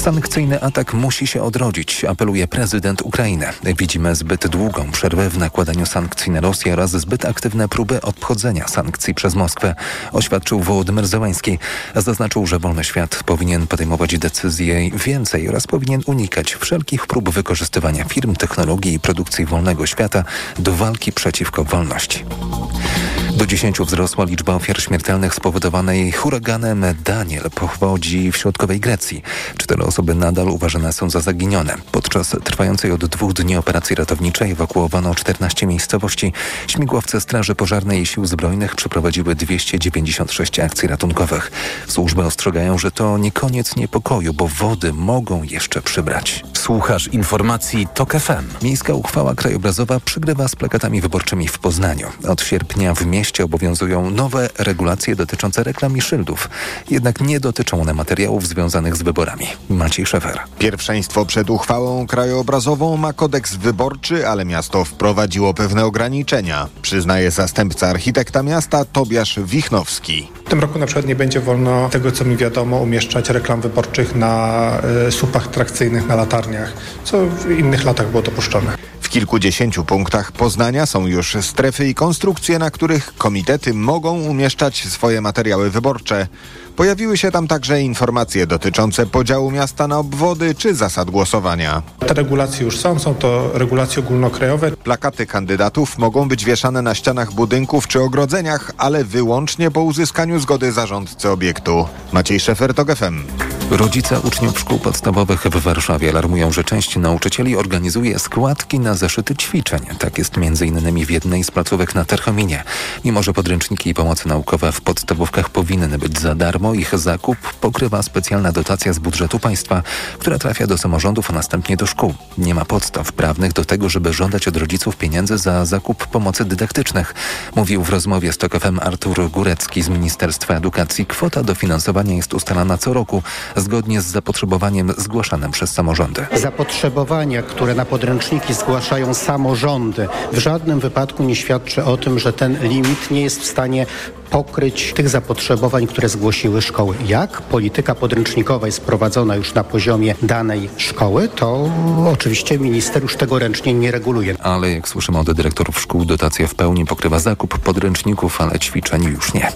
Sankcyjny atak musi się odrodzić, apeluje prezydent Ukrainy. Widzimy zbyt długą przerwę w nakładaniu sankcji na Rosję oraz zbyt aktywne próby obchodzenia sankcji przez Moskwę, oświadczył Wołodymyr Zełański. Zaznaczył, że wolny świat powinien podejmować decyzje więcej oraz powinien unikać wszelkich prób wykorzystywania firm, technologii i produkcji wolnego świata do walki przeciwko wolności. Do 10 wzrosła liczba ofiar śmiertelnych spowodowanej huraganem Daniel pochodzi w środkowej Grecji. Cztery osoby nadal uważane są za zaginione. Podczas trwającej od dwóch dni operacji ratowniczej ewakuowano 14 miejscowości. Śmigłowce Straży Pożarnej i Sił Zbrojnych przeprowadziły 296 akcji ratunkowych. Służby ostrzegają, że to nie koniec niepokoju, bo wody mogą jeszcze przybrać. Słuchasz informacji TOK FM. Miejska uchwała krajobrazowa przygrywa z plakatami wyborczymi w Poznaniu. Od sierpnia w mieście obowiązują nowe regulacje dotyczące reklam i szyldów. Jednak nie dotyczą one materiałów związanych z wyborami. Maciej Szefer. Pierwszeństwo przed uchwałą krajobrazową ma kodeks wyborczy, ale miasto wprowadziło pewne ograniczenia. Przyznaje zastępca architekta miasta Tobiasz Wichnowski. W tym roku na przykład nie będzie wolno, tego co mi wiadomo, umieszczać reklam wyborczych na y, słupach trakcyjnych, na latarniach, co w innych latach było dopuszczone. W kilkudziesięciu punktach Poznania są już strefy i konstrukcje, na których komitety mogą umieszczać swoje materiały wyborcze. Pojawiły się tam także informacje dotyczące podziału miasta na obwody czy zasad głosowania. Te regulacje już są, są to regulacje ogólnokrajowe. Plakaty kandydatów mogą być wieszane na ścianach budynków czy ogrodzeniach, ale wyłącznie po uzyskaniu zgody zarządcy obiektu. Maciej Szefer, TOG FM. Rodzice uczniów szkół podstawowych w Warszawie alarmują, że część nauczycieli organizuje składki na zeszyty ćwiczeń. Tak jest m.in. w jednej z placówek na Terchominie. Mimo, że podręczniki i pomocy naukowe w podstawówkach powinny być za darmo, ich zakup pokrywa specjalna dotacja z budżetu państwa, która trafia do samorządów, a następnie do szkół. Nie ma podstaw prawnych do tego, żeby żądać od rodziców pieniędzy za zakup pomocy dydaktycznych. Mówił w rozmowie z TOK FM Artur Górecki z Ministerstwa Edukacji. Kwota dofinansowania jest ustalana co roku zgodnie z zapotrzebowaniem zgłaszanym przez samorządy. Zapotrzebowania, które na podręczniki zgłaszają samorządy, w żadnym wypadku nie świadczy o tym, że ten limit nie jest w stanie pokryć tych zapotrzebowań, które zgłosiły szkoły. Jak polityka podręcznikowa jest prowadzona już na poziomie danej szkoły, to oczywiście minister już tego ręcznie nie reguluje. Ale jak słyszymy od dyrektorów szkół, dotacja w pełni pokrywa zakup podręczników, ale ćwiczeń już nie.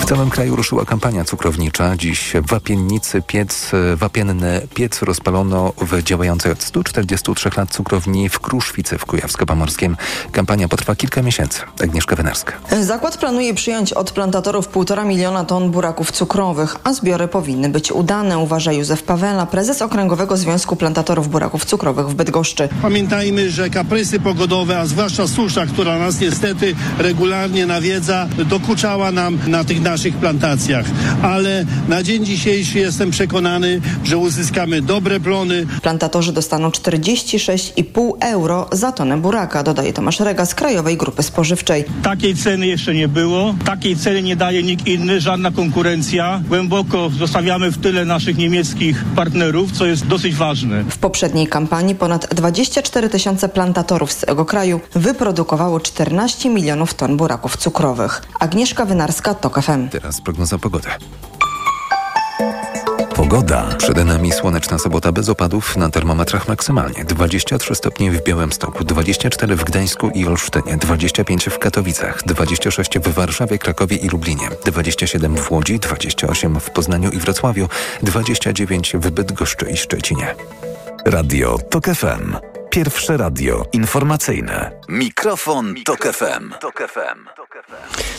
W całym kraju ruszyła kampania cukrownicza. Dziś w Wapiennicy piec, wapienny piec rozpalono w działającej od 143 lat cukrowni w Kruszwicy w Kujawsko-Pomorskiem. Kampania potrwa kilka miesięcy. Agnieszka Wenarska. Zakład planuje przyjąć od plantatorów 1,5 miliona ton buraków cukrowych, a zbiory powinny być udane, uważa Józef Pawela, prezes Okręgowego Związku Plantatorów Buraków Cukrowych w Bydgoszczy. Pamiętajmy, że kaprysy pogodowe, a zwłaszcza susza, która nas niestety regularnie nawiedza, dokuczała nam na tych naszych naszych plantacjach, ale na dzień dzisiejszy jestem przekonany, że uzyskamy dobre plony. Plantatorzy dostaną 46,5 euro za tonę buraka, dodaje Tomasz Rega z Krajowej Grupy Spożywczej. Takiej ceny jeszcze nie było, takiej ceny nie daje nikt inny, żadna konkurencja. Głęboko zostawiamy w tyle naszych niemieckich partnerów, co jest dosyć ważne. W poprzedniej kampanii ponad 24 tysiące plantatorów z całego kraju wyprodukowało 14 milionów ton buraków cukrowych. Agnieszka Wynarska, TOK FM. Teraz prognoza pogody. Pogoda. Przed nami słoneczna sobota bez opadów, na termometrach maksymalnie 23 stopnie w Białymstoku, 24 w Gdańsku i Olsztynie, 25 w Katowicach, 26 w Warszawie, Krakowie i Lublinie, 27 w Łodzi, 28 w Poznaniu i Wrocławiu, 29 w Bydgoszczy i Szczecinie. Radio TOK FM. Pierwsze radio informacyjne. Mikrofon, Tok FM. Tok FM.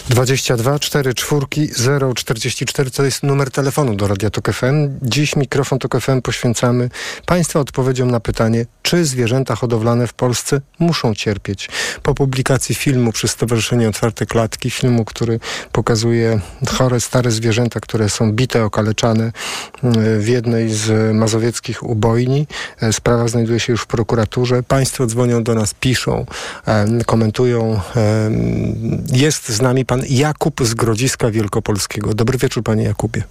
22 4 4 0 44 to jest numer telefonu do Radia Tok FM. Dziś mikrofon Tok FM poświęcamy Państwa odpowiedziom na pytanie, czy zwierzęta hodowlane w Polsce muszą cierpieć. Po publikacji filmu przez Stowarzyszenie Otwarte Klatki, filmu, który pokazuje chore, stare zwierzęta, które są bite, okaleczane e, w jednej z mazowieckich ubojni. E, sprawa znajduje się już w prokuraturze. Państwo dzwonią do nas, piszą, e, komentują. Jest z nami pan Jakub z Grodziska Wielkopolskiego. Dobry wieczór, panie Jakubie.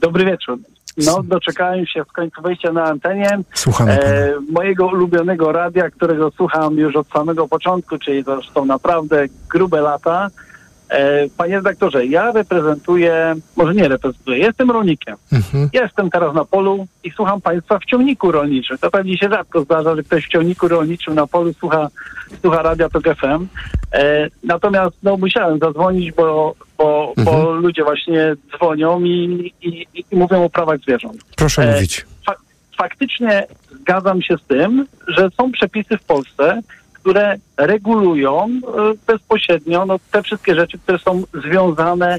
Dobry wieczór. No, doczekałem się w końcu wejścia na antenie. Słuchamy e, mojego ulubionego radia, którego słucham już od samego początku, czyli to są naprawdę grube lata. E, panie redaktorze, ja reprezentuję, może nie reprezentuję, jestem rolnikiem. Mhm. Jestem teraz na polu i słucham Państwa w ciągniku rolniczym. To pewnie się rzadko zdarza, że ktoś w ciągniku rolniczym na polu słucha, słucha Radia Tok FM. E, natomiast no, musiałem zadzwonić, bo, bo, bo ludzie właśnie dzwonią i, i, i mówią o prawach zwierząt. Proszę E, mówić. Fa- faktycznie zgadzam się z tym, że są przepisy w Polsce, które regulują e, bezpośrednio no, te wszystkie rzeczy, które są związane e,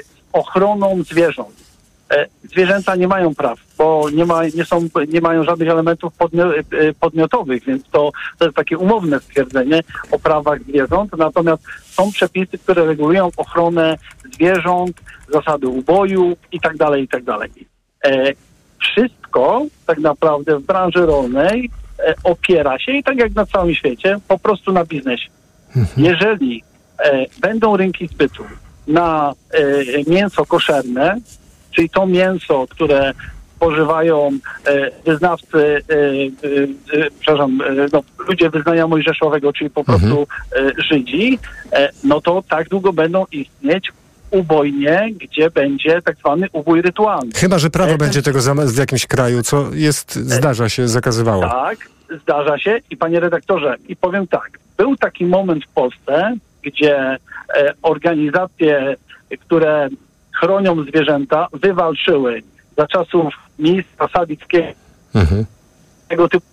z ochroną zwierząt. E, Zwierzęta nie mają praw, bo nie, ma, nie, są, nie mają żadnych elementów podmio, podmiotowych, więc to, to jest takie umowne stwierdzenie o prawach zwierząt. Natomiast są przepisy, które regulują ochronę zwierząt, zasady uboju i tak dalej, i tak wszystko tak naprawdę w branży rolnej opiera się, i tak jak na całym świecie, po prostu na biznesie. Jeżeli e, będą rynki zbytu na e, mięso koszerne, czyli to mięso, które spożywają e, wyznawcy, e, e, e, przepraszam, e, no, ludzie wyznania mojżeszowego, czyli po prostu e, Żydzi, e, no to tak długo będą istnieć ubojnie, gdzie będzie tak zwany ubój rytualny. Chyba, że prawo E, będzie tego w jakimś kraju, co jest, zdarza się, zakazywało. Tak, zdarza się i panie redaktorze, i powiem tak, był taki moment w Polsce, gdzie e, organizacje, które chronią zwierzęta, wywalczyły za czasów ministra Sawickiego Mhm. tego typu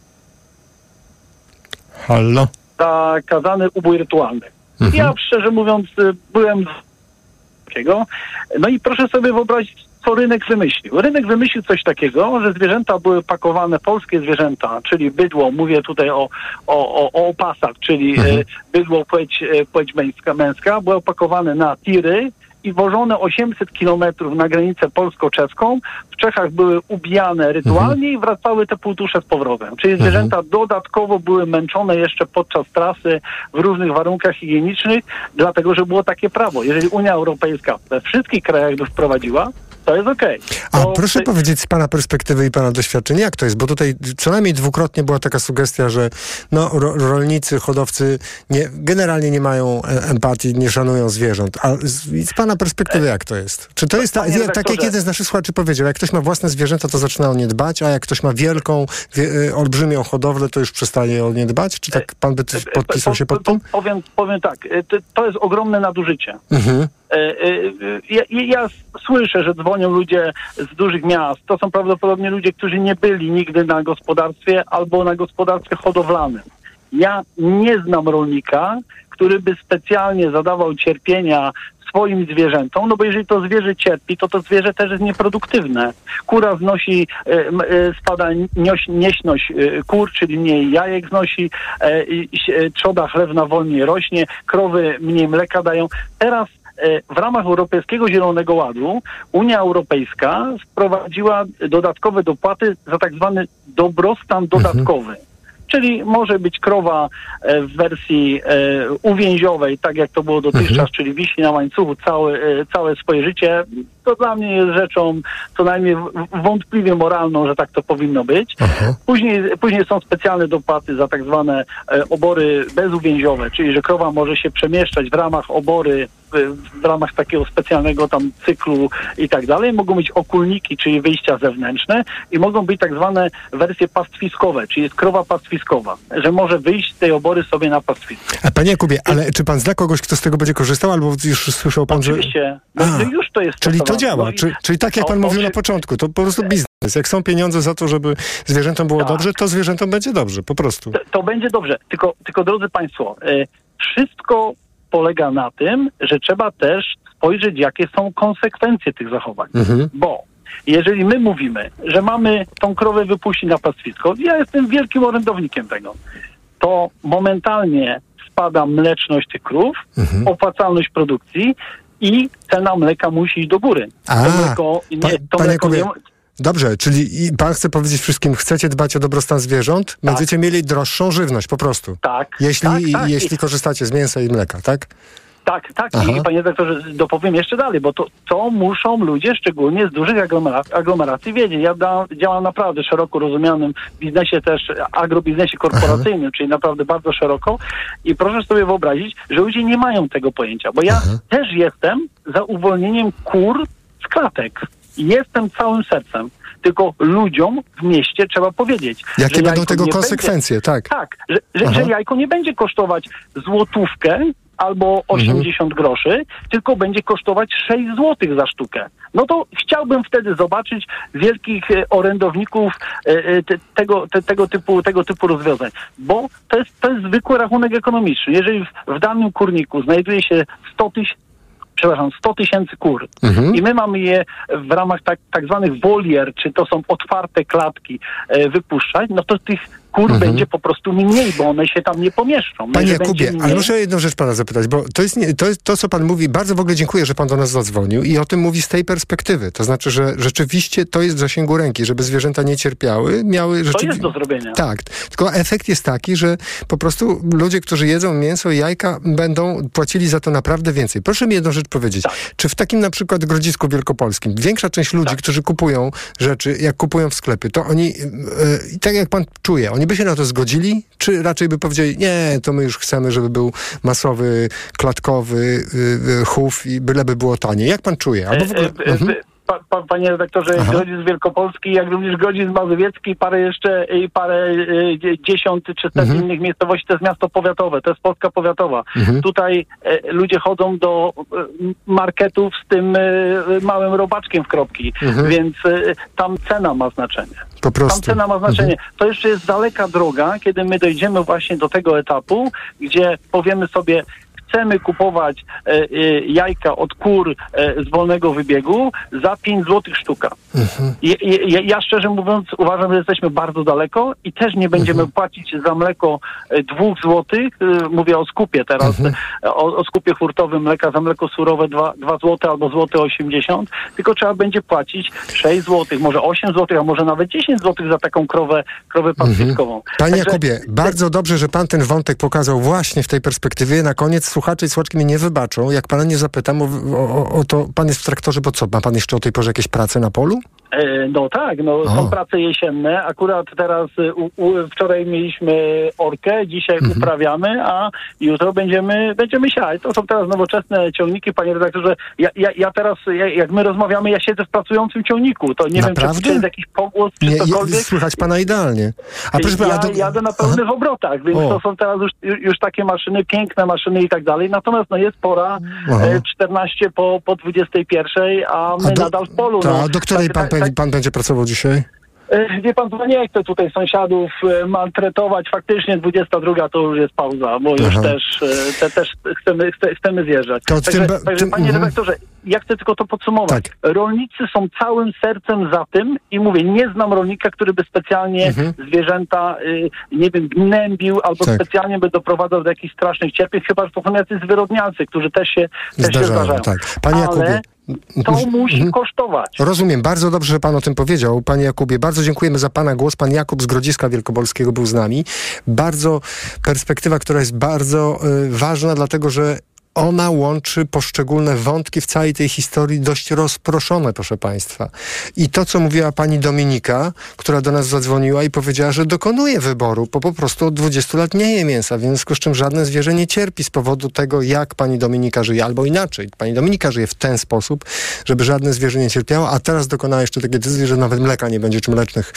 Hallo? zakazany ubój rytualny. Ja szczerze mówiąc byłem takiego. No i proszę sobie wyobrazić, co rynek wymyślił. Rynek wymyślił coś takiego, że zwierzęta były pakowane, polskie zwierzęta, czyli bydło, mówię tutaj o, o, o, o opasach, czyli e, bydło płeć, e, płeć męska, męska, były opakowane na tiry i wożone 800 kilometrów na granicę polsko-czeską. W Czechach były ubijane rytualnie i wracały te półtusze z powrotem. Czyli zwierzęta dodatkowo były męczone jeszcze podczas trasy w różnych warunkach higienicznych, dlatego że było takie prawo. Jeżeli Unia Europejska we wszystkich krajach by wprowadziła, to jest okej. A To- proszę powiedzieć z Pana perspektywy i Pana doświadczenia, jak to jest? Bo tutaj co najmniej dwukrotnie była taka sugestia, że no, ro, rolnicy, hodowcy nie, generalnie nie mają e, empatii, nie szanują zwierząt. A z, z Pana perspektywy jak to jest? Czy to jest ta, Panie tak jak jeden z naszych słuchaczy powiedział, jak ktoś ma własne zwierzęta, to zaczyna o nie dbać, a jak ktoś ma wielką, wie, e, olbrzymią hodowlę, to już przestaje o nie dbać? Czy tak Pan by podpisał się pod tym? Powiem, powiem tak, to- to jest ogromne nadużycie. Mhm. E, e, Ja, ja słyszę, że dzwonią ludzie z dużych miast. To są prawdopodobnie ludzie, którzy nie byli nigdy na gospodarstwie albo na gospodarstwie hodowlanym. Ja nie znam rolnika, który by specjalnie zadawał cierpienia swoim zwierzętom, no bo jeżeli to zwierzę cierpi, to to zwierzę też jest nieproduktywne. Kura znosi, e, spada nioś, nieśność kur, czyli mniej jajek znosi, trzoda chlewna wolniej rośnie, krowy mniej mleka dają. Teraz w ramach Europejskiego Zielonego Ładu Unia Europejska wprowadziła dodatkowe dopłaty za tak zwany dobrostan dodatkowy. Czyli może być krowa e, w wersji e, uwięziowej, tak jak to było dotychczas, Mhm. czyli wisi na łańcuchu całe, e, całe swoje życie. To dla mnie jest rzeczą co najmniej wątpliwie moralną, że tak to powinno być. Później, później są specjalne dopłaty za tak zwane e, obory bezuwięziowe, czyli że krowa może się przemieszczać w ramach obory, w, ramach takiego specjalnego tam cyklu i tak dalej. Mogą być okulniki, czyli wyjścia zewnętrzne i mogą być tak zwane wersje pastwiskowe, czyli jest krowa pastwiskowa, że może wyjść z tej obory sobie na pastwisko. A panie Jakubie, ale czy pan zna kogoś, kto z tego będzie korzystał, albo już słyszał pan, że... Oczywiście, no, no już to jest Czyli to działa, No i- czy, czyli tak jak pan O, mówił oczy- na początku, to po prostu biznes. Jak są pieniądze za to, żeby zwierzętom było dobrze, to zwierzętom będzie dobrze, po prostu. to, to będzie dobrze. Tylko, tylko drodzy Państwo, e, wszystko polega na tym, że trzeba też spojrzeć, jakie są konsekwencje tych zachowań. Mhm. Bo jeżeli my mówimy, że mamy tą krowę wypuścić na pastwisko, ja jestem wielkim orędownikiem tego, to momentalnie spada mleczność tych krów, Mhm. opłacalność produkcji i cena mleka musi iść do góry. A, to mleko, nie, pa- to panie mleko nie, Dobrze, czyli pan chce powiedzieć wszystkim, chcecie dbać o dobrostan zwierząt, będziecie mieli droższą żywność po prostu. Tak, Jeśli, tak, tak. jeśli korzystacie z mięsa i mleka, tak? Tak, tak. Aha. I panie doktorze, dopowiem jeszcze dalej, bo to, to muszą ludzie, szczególnie z dużych aglomeracji, aglomeracji wiedzieć. Ja da, działam naprawdę szeroko rozumianym biznesie też, agrobiznesie korporacyjnym, czyli naprawdę bardzo szeroko i proszę sobie wyobrazić, że ludzie nie mają tego pojęcia, bo ja też jestem za uwolnieniem kur z klatek. Jestem całym sercem. Tylko ludziom w mieście trzeba powiedzieć. Jakie będą tego konsekwencje, będzie, tak. Tak, że, że, że jajko nie będzie kosztować złotówkę albo 80 groszy, tylko będzie kosztować 6 złotych za sztukę. No to chciałbym wtedy zobaczyć wielkich e, orędowników e, e, te, tego, te, tego, typu, tego typu rozwiązań, bo to jest, to jest zwykły rachunek ekonomiczny. Jeżeli w, w danym kurniku znajduje się 100 tysięcy przepraszam, 100 tysięcy kur Mhm. i my mamy je w ramach tak, tak zwanych wolier, czy to są otwarte klatki e, wypuszczać, no to tych kur Mhm. będzie po prostu mniej, bo one się tam nie pomieszczą. No, Panie Jakubie, ale muszę jedną rzecz pana zapytać, bo to jest, nie, to jest to, co pan mówi. Bardzo w ogóle dziękuję, że pan do nas zadzwonił i o tym mówi z tej perspektywy. To znaczy, że rzeczywiście to jest w zasięgu ręki, żeby zwierzęta nie cierpiały, miały To rzeczywiście... jest do zrobienia. Tak, tylko efekt jest taki, że po prostu ludzie, którzy jedzą mięso i jajka, będą płacili za to naprawdę więcej. Proszę mi jedną rzecz powiedzieć. Tak. Czy w takim na przykład grodzisku wielkopolskim większa część ludzi, którzy kupują rzeczy, jak kupują w sklepie, to oni, yy, tak jak pan czuje, oni by się na to zgodzili, czy raczej by powiedzieli, nie, to my już chcemy, żeby był masowy, klatkowy yy, yy, chów i byleby było tanie. Jak pan czuje? Albo w ogóle... E, e, Mhm. Pa, pa, panie redaktorze, Aha. Grodzic Wielkopolski, jak również Grodzic Mazowiecki, parę jeszcze, i parę dzie- dziesiąt czy set Mhm. innych miejscowości, to jest miasto powiatowe, to jest Polska powiatowa. Mhm. Tutaj e, ludzie chodzą do e, marketów z tym małym robaczkiem w kropki, Mhm. więc tam cena ma znaczenie. Po prostu. Tam cena ma znaczenie. To jeszcze jest daleka droga, kiedy my dojdziemy właśnie do tego etapu, gdzie powiemy sobie, chcemy kupować e, e, jajka od kur e, z wolnego wybiegu za 5 zł sztuka. Mhm. Ja, ja, szczerze mówiąc uważam, że jesteśmy bardzo daleko i też nie będziemy Mhm. płacić za mleko e, dwóch złotych. e, Mówię o skupie teraz, Mhm. o, o skupie hurtowym mleka za mleko surowe 2, 2 złote albo złote 80, tylko trzeba będzie płacić 6 złotych, może 8 złotych, a może nawet 10 złotych za taką krowę, krowę pastwiskową. Panie Także- Jakubie, bardzo dobrze, że pan ten wątek pokazał właśnie w tej perspektywie. Na koniec słuchacze i słuchaczki mnie nie wybaczą. Jak pana nie zapytam o, o, o to, pan jest w traktorze, bo co, ma pan jeszcze o tej porze jakieś prace na polu? E, No tak, no O. są prace jesienne. Akurat teraz y, u, u, wczoraj mieliśmy orkę, dzisiaj Mhm. uprawiamy, a jutro będziemy, będziemy siać. To są teraz nowoczesne ciągniki, panie redaktorze. Ja, ja, ja teraz, ja, jak my rozmawiamy, ja siedzę w pracującym ciągniku. To nie wiem, Naprawdę? czy, czy jest jakiś pogłos, czy Nie, je, cokolwiek. słychać pana idealnie. A proszę ja pana, do- jadę na pełnych obrotach, więc O. to są teraz już, już, takie maszyny, piękne maszyny i tak dalej. Natomiast no jest pora Aha. e, 14 po, po 21, a my A do- nadal w polu. to, no. a do której pan, tak- pe- pan będzie pracował dzisiaj? E, Wie pan, to nie chcę tutaj sąsiadów e, maltretować. Faktycznie 22 to już jest pauza, bo już też, e, te, też chcemy, chce- chcemy zjeżdżać. To Także, tym także tym- panie mhm. redaktorze, ja chcę tylko to podsumować. Tak. Rolnicy są całym sercem za tym i mówię, nie znam rolnika, który by specjalnie Mhm. zwierzęta, y, nie wiem, gnębił albo Tak. specjalnie by doprowadzał do jakichś strasznych cierpień, chyba, że to są jacyś którzy też się, też się Zdarzają, zdarzają. tak. Panie Ale Jakubie. To musi Mhm. kosztować. Rozumiem, bardzo dobrze, że pan o tym powiedział, panie Jakubie. Bardzo dziękujemy za pana głos. Pan Jakub z Grodziska Wielkopolskiego był z nami. Bardzo perspektywa, która jest bardzo y, ważna, dlatego że ona łączy poszczególne wątki w całej tej historii dość rozproszone, proszę Państwa. I to, co mówiła pani Dominika, która do nas zadzwoniła i powiedziała, że dokonuje wyboru, bo po prostu od 20 lat nie je mięsa, w związku z czym żadne zwierzę nie cierpi z powodu tego, jak pani Dominika żyje, albo inaczej. Pani Dominika żyje w ten sposób, żeby żadne zwierzę nie cierpiało, a teraz dokonała jeszcze takiej decyzji, że nawet mleka nie będzie, czy mlecznych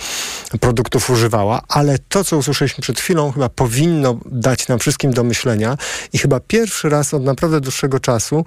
produktów używała, ale to, co usłyszeliśmy przed chwilą, chyba powinno dać nam wszystkim do myślenia i chyba pierwszy raz od naprawdę dłuższego czasu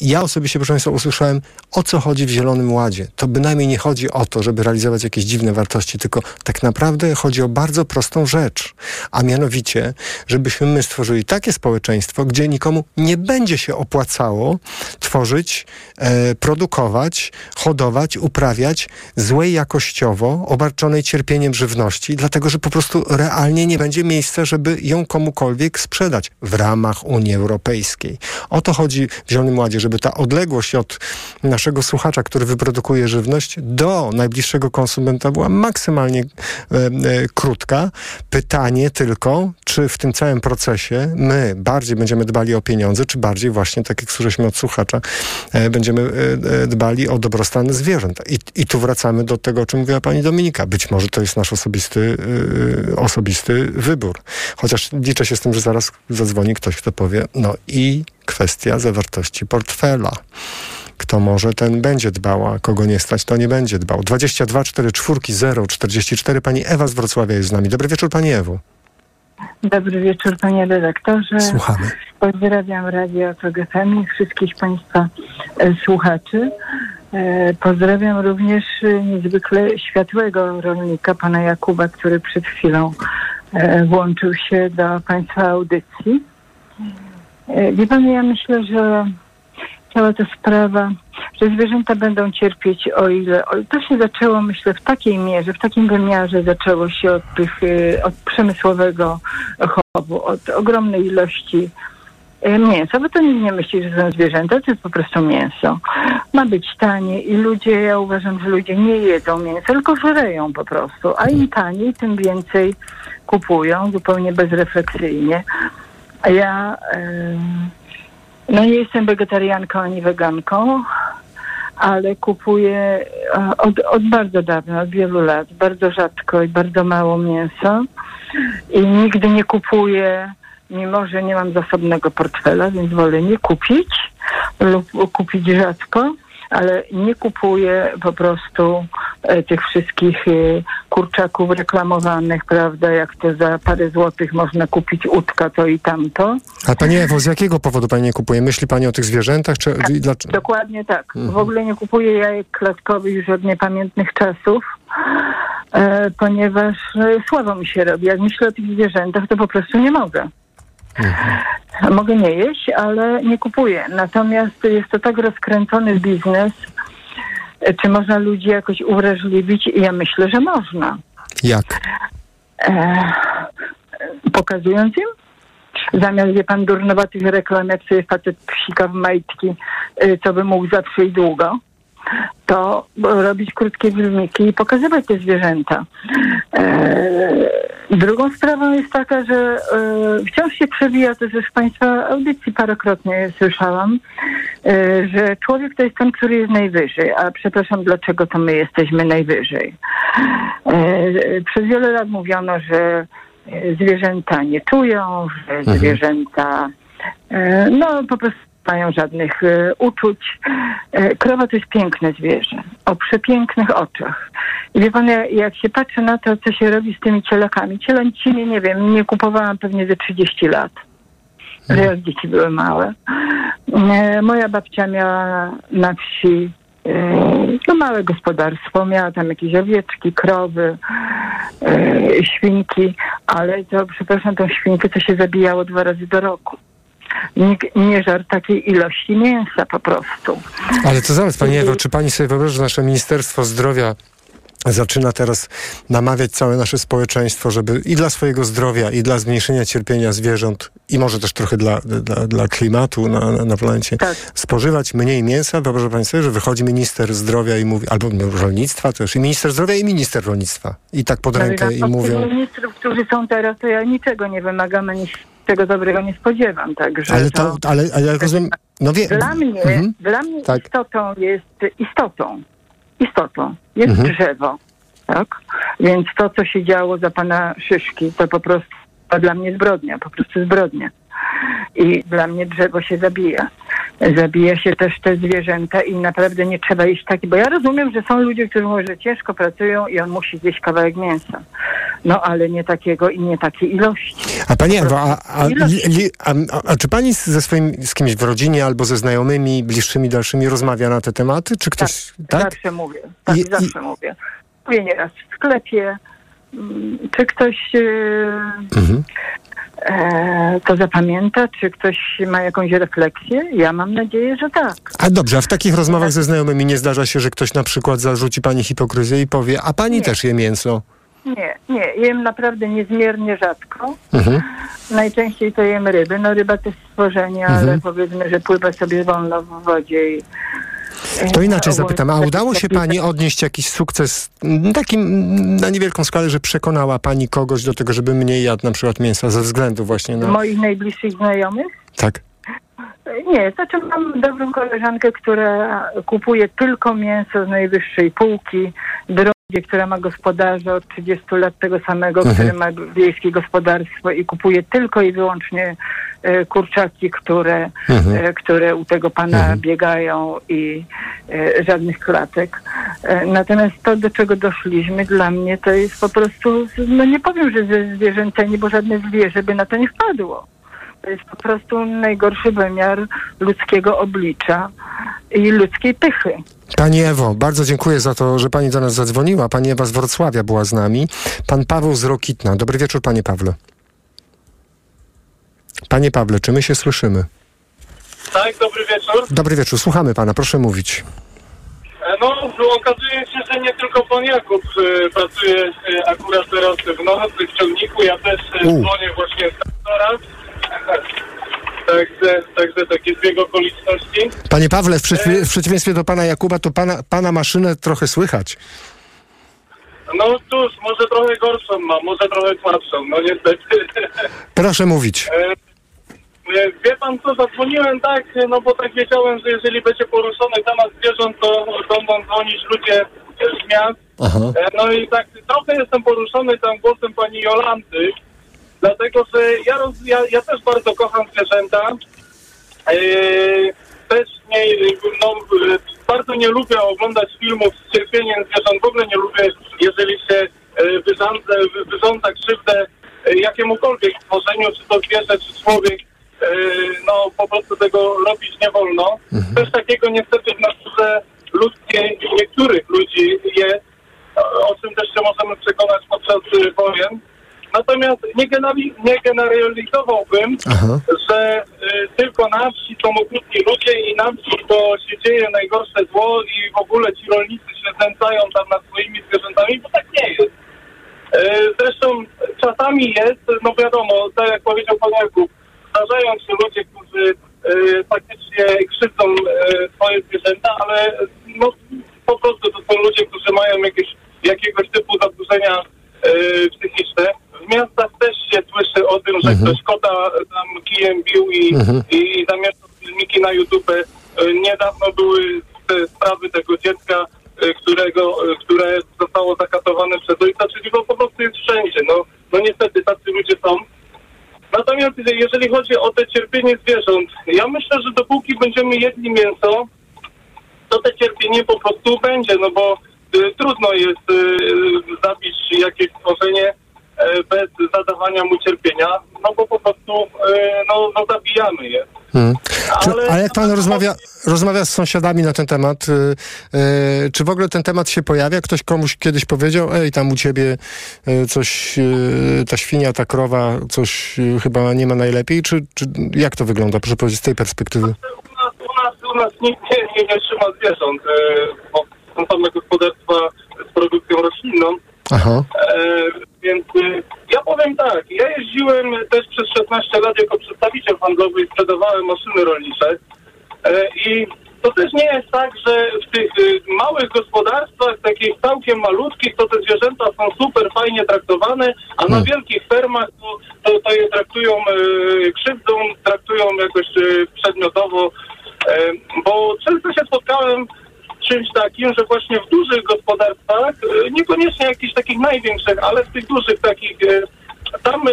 ja osobiście, proszę Państwa, usłyszałem, o co chodzi w Zielonym Ładzie. To bynajmniej nie chodzi o to, żeby realizować jakieś dziwne wartości, tylko tak naprawdę chodzi o bardzo prostą rzecz, a mianowicie, żebyśmy my stworzyli takie społeczeństwo, gdzie nikomu nie będzie się opłacało tworzyć, e, produkować, hodować, uprawiać złej jakościowo, obarczonej cierpieniem żywności, dlatego że po prostu realnie nie będzie miejsca, żeby ją komukolwiek sprzedać w ramach Unii Europejskiej. O to chodzi w Zielonym Ładzie, żeby ta odległość od naszego słuchacza, który wyprodukuje żywność, do najbliższego konsumenta była maksymalnie e, e, krótka. Pytanie tylko, czy w tym całym procesie my bardziej będziemy dbali o pieniądze, czy bardziej właśnie, tak jak słyszeliśmy od słuchacza, e, będziemy e, e, dbali o dobrostan zwierząt. I, I tu wracamy do tego, o czym mówiła pani Dominika. Być może to jest nasz osobisty, e, osobisty wybór. Chociaż liczę się z tym, że zaraz zadzwoni ktoś, kto powie, no i kwestia zawartości portfela. Kto może, ten będzie dbał, a kogo nie stać, to nie będzie dbał. 22 4 4 0 44. Pani Ewa z Wrocławia jest z nami. Dobry wieczór, pani Ewo. Dobry wieczór, panie redaktorze. Słuchamy. Pozdrawiam Radio Tok FM i wszystkich państwa e, słuchaczy. E, pozdrawiam również e, niezwykle światłego rolnika, pana Jakuba, który przed chwilą e, włączył się do państwa audycji. E, wie pan, ja myślę, że cała ta sprawa, że zwierzęta będą cierpieć o ile. To się zaczęło, myślę, w takiej mierze, w takim wymiarze zaczęło się od tych, y, od przemysłowego chowu, od ogromnej ilości y, mięsa, bo to nikt nie myśli, że są zwierzęta, to jest po prostu mięso. Ma być tanie i ludzie, ja uważam, że ludzie nie jedzą mięsa, tylko żereją po prostu, a im taniej, tym więcej kupują, zupełnie bezrefleksyjnie. Ja... no nie jestem wegetarianką ani weganką, ale kupuję e, od, od bardzo dawna, od wielu lat, bardzo rzadko i bardzo mało mięsa. I nigdy nie kupuję, mimo że nie mam zasobnego portfela, więc wolę nie kupić lub kupić rzadko, ale nie kupuję po prostu e, tych wszystkich e, kurczaków reklamowanych, prawda, jak to za parę złotych można kupić łódka to i tamto. A pani Ewo, z jakiego powodu pani nie kupuje? Myśli pani o tych zwierzętach? Czy, dlaczego? Dokładnie tak. Mhm. W ogóle nie kupuję jajek klatkowych już od niepamiętnych czasów, e, ponieważ e, słabo mi się robi. Jak myślę o tych zwierzętach, to po prostu nie mogę. Mogę nie jeść, ale nie kupuję. Natomiast jest to tak rozkręcony biznes, e, czy można ludzi jakoś uwrażliwić? Ja myślę, że można. Jak? E, pokazując im? Zamiast, wie pan, durnowatych reklam, jak sobie facet psika w majtki, y, co by mógł zawsze i długo, to robić krótkie filmiki i pokazywać te zwierzęta. E, drugą sprawą jest taka, że e, wciąż się przewija, to też w Państwa audycji parokrotnie słyszałam, e, że człowiek to jest ten, który jest najwyżej, a przepraszam, dlaczego to my jesteśmy najwyżej. Przez wiele lat mówiono, że zwierzęta nie czują, że Mhm. zwierzęta no po prostu mają żadnych e, uczuć. E, krowa to jest piękne zwierzę, o przepięknych oczach. I wie pan, ja- jak się patrzy na to, co się robi z tymi cielakami, cielęciny, nie wiem, nie kupowałam pewnie ze 30 lat, że jak dzieci były małe. E, moja babcia miała na wsi to małe gospodarstwo, miała tam jakieś owieczki, krowy, e, świnki, ale to, przepraszam, tą świnkę to się zabijało dwa razy do roku. Nikt nie żar takiej ilości mięsa po prostu. Ale to zaraz, Pani Ewo, czy Pani sobie wyobraża, że nasze Ministerstwo Zdrowia zaczyna teraz namawiać całe nasze społeczeństwo, żeby i dla swojego zdrowia, i dla zmniejszenia cierpienia zwierząt, i może też trochę dla, dla, dla klimatu na, na, planecie, Tak. spożywać mniej mięsa. Wyobraża Pani sobie, że wychodzi minister zdrowia i mówi, albo rolnictwa też, i minister zdrowia, i minister rolnictwa. I tak pod rękę No, i od mówią... ministrów, którzy są teraz, to ja niczego nie wymagam, ani się tego dobrego nie spodziewam, także Ale to, ale, ale ja rozumiem, no wie... Dla mnie, Mhm. dla mnie Tak. istotą jest istotą. Istotą jest Mhm. drzewo. Tak? Więc to, co się działo za pana Szyszki, to po prostu to dla mnie zbrodnia, po prostu zbrodnia. I dla mnie drzewo się zabija. Zabija się też te zwierzęta i naprawdę nie trzeba iść taki, bo ja rozumiem, że są ludzie, którzy mówią, że ciężko pracują i on musi zjeść kawałek mięsa. No ale nie takiego i nie takiej ilości. A pani Ewo, a, a, a, a, czy pani ze swoim, z kimś w rodzinie albo ze znajomymi, bliższymi, dalszymi rozmawia na te tematy? Czy ktoś... Tak? Zawsze mówię. Tak, I- zawsze mówię. Mówię nieraz w sklepie. mm, Czy ktoś e, Mhm. E, to zapamięta? Czy ktoś ma jakąś refleksję? Ja mam nadzieję, że tak. A dobrze, a w takich rozmowach ze znajomymi nie zdarza się, że ktoś na przykład zarzuci pani hipokryzję i powie, a pani też je mięso? Nie, nie. Jem naprawdę niezmiernie rzadko. Mhm. Najczęściej to jem ryby. No ryba to jest stworzenie, ale Mhm. powiedzmy, że pływa sobie wolno w wodzie i To inaczej zapytam, a udało się pani odnieść jakiś sukces m, taki m, na niewielką skalę, że przekonała pani kogoś do tego, żeby mniej jadł na przykład mięsa ze względu właśnie na... moich najbliższych znajomych? Tak. Nie, znaczy mam dobrą koleżankę, która kupuje tylko mięso z najwyższej półki, która ma gospodarza od 30 lat tego samego, Mhm. który ma wiejskie gospodarstwo i kupuje tylko i wyłącznie e, kurczaki, które, Mhm. e, które u tego pana biegają i e, żadnych klatek. E, natomiast to, do czego doszliśmy, dla mnie to jest po prostu, no nie powiem, że ze zwierzęcenie, bo żadne zwierzę by na to nie wpadło. To jest po prostu najgorszy wymiar ludzkiego oblicza i ludzkiej pychy. Pani Ewo, bardzo dziękuję za to, że pani do nas zadzwoniła. Pani Ewa z Wrocławia była z nami. Pan Paweł z Rokitna. Dobry wieczór, panie Pawle. Panie Pawle, czy my się słyszymy? Tak, dobry wieczór. Dobry wieczór, słuchamy pana, proszę mówić. E, No, okazuje się, że nie tylko pan Jakub e, pracuje e, akurat teraz w nocy w ciągniku. Ja też U. dzwonię właśnie z. Także, także takie zbieg okoliczności. Panie Pawle, w, przeciw- w przeciwieństwie do pana Jakuba, to pana, pana maszynę trochę słychać. No cóż, może trochę gorszą mam, może trochę słabszą, no niestety. Proszę mówić. E, e, Wie pan co, zadzwoniłem tak, no bo tak wiedziałem, że jeżeli będzie poruszony temat zwierząt, to będą dzwonić ludzie e, z miast. Aha. E, No i tak trochę jestem poruszony tam głosem pani Jolanty, dlatego że ja, roz, ja, ja też bardzo kocham zwierzęta. E, też nie, no, bardzo nie lubię oglądać filmów z cierpieniem zwierząt. W ogóle nie lubię, jeżeli się e, wyrządza, wy- wyrządza krzywdę e, jakiemukolwiek stworzeniu, czy to zwierzę, czy człowiek. No po prostu tego robić nie wolno. Też takiego niestety w naturze ludzkiej niektórych ludzi jest, o czym też się możemy przekonać podczas wojen. Natomiast nie, nie generalizowałbym, Aha. że y, tylko na wsi są okrutni ludzie i na wsi to się dzieje najgorsze zło i w ogóle ci rolnicy się znęcają tam nad swoimi zwierzętami, bo tak nie jest. Y, Zresztą czasami jest, no wiadomo, tak jak powiedział pan Jakub, zdarzają się ludzie, którzy y, faktycznie krzywdzą y, swoje zwierzęta, ale no, po prostu to są ludzie, którzy mają jakieś, jakiegoś typu zaburzenia psychiczne. W miastach też się słyszy o tym, że ktoś kota tam kijem bił i, Mhm. i zamiast filmiki na YouTube. Y, Niedawno były te sprawy tego dziecka, y, którego, y, które zostało zakatowane przez ojca, czyli to po prostu jest wszędzie. No, no niestety tacy ludzie są. Natomiast jeżeli chodzi o te cierpienie zwierząt, ja myślę, że dopóki będziemy jedli mięso, to te cierpienie po prostu będzie, no bo y, trudno jest y, zabić jakieś stworzenie bez zadawania mu cierpienia, no bo po prostu y, no, no zabijamy je. Hmm. Czy, a jak pan rozmawia, rozmawia z sąsiadami na ten temat, y, y, czy w ogóle ten temat się pojawia? Ktoś komuś kiedyś powiedział, ej, tam u ciebie y, coś, y, ta świnia, ta krowa, coś y, chyba nie ma najlepiej, czy, czy jak to wygląda, proszę powiedzieć, z tej perspektywy? U nas, u nas, u nas nikt nie, nie, nie trzyma zwierząt, e, bo są same gospodarstwa z produkcją roślinną. Aha. E, więc e, ja powiem tak, ja jeździłem też przez 16 lat jako przedstawiciel handlowy i sprzedawałem maszyny rolnicze. E, i to też nie jest tak, że w tych małych gospodarstwach, takich całkiem malutkich, to te zwierzęta są super fajnie traktowane, a na wielkich fermach to, to, to je traktują krzywdą, traktują jakoś przedmiotowo, bo często się spotkałem czymś takim, że właśnie w dużych gospodarstwach, e, niekoniecznie jakichś takich największych, ale w tych dużych takich, e, tam e,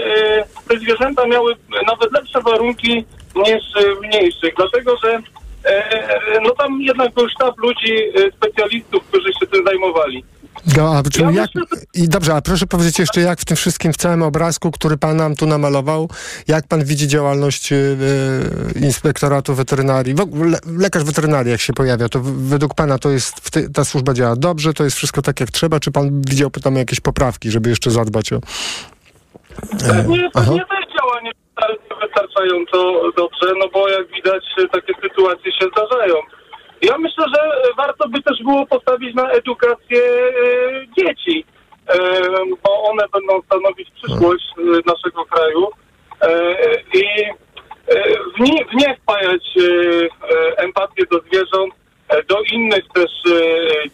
te zwierzęta miały nawet lepsze warunki niż w mniejszych, dlatego że no tam jednak był sztab ludzi, specjalistów, którzy się tym zajmowali. No, a, czyli jak, I dobrze, a proszę powiedzieć jeszcze, jak w tym wszystkim, w całym obrazku, który pan nam tu namalował, jak pan widzi działalność y, y, inspektoratu weterynarii, w ogóle lekarz weterynarii, jak się pojawia, to według pana to jest, ty, ta służba działa dobrze, to jest wszystko tak jak trzeba, czy pan widział tam jakieś poprawki, żeby jeszcze zadbać o... Nie, to nie też działa nie wystarczająco dobrze, no bo jak widać takie sytuacje się zdarzają. Ja myślę, że warto by też było postawić na edukację e, dzieci, e, bo one będą stanowić przyszłość e, naszego kraju i w, nie, w nie wpajać empatię do zwierząt, do innych też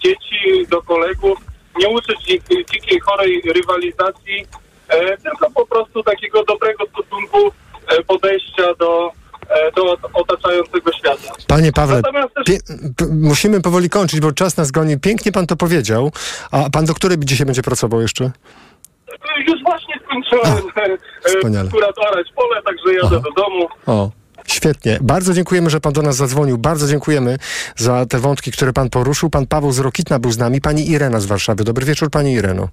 dzieci, do kolegów, nie uczyć ich dzikiej, chorej rywalizacji, tylko po prostu takiego dobrego stosunku, podejścia do, do otaczającego świata. Panie Pawle, też- musimy powoli kończyć, bo czas nas goni. Pięknie pan to powiedział. A pan do której dzisiaj będzie pracował jeszcze? Już właśnie skończyłem e, Wspaniale. akurat orać pole, także jadę do domu. O. Świetnie. Bardzo dziękujemy, że pan do nas zadzwonił. Bardzo dziękujemy za te wątki, które pan poruszył. Pan Paweł z Rokitna był z nami. Pani Irena z Warszawy. Dobry wieczór, pani Ireno.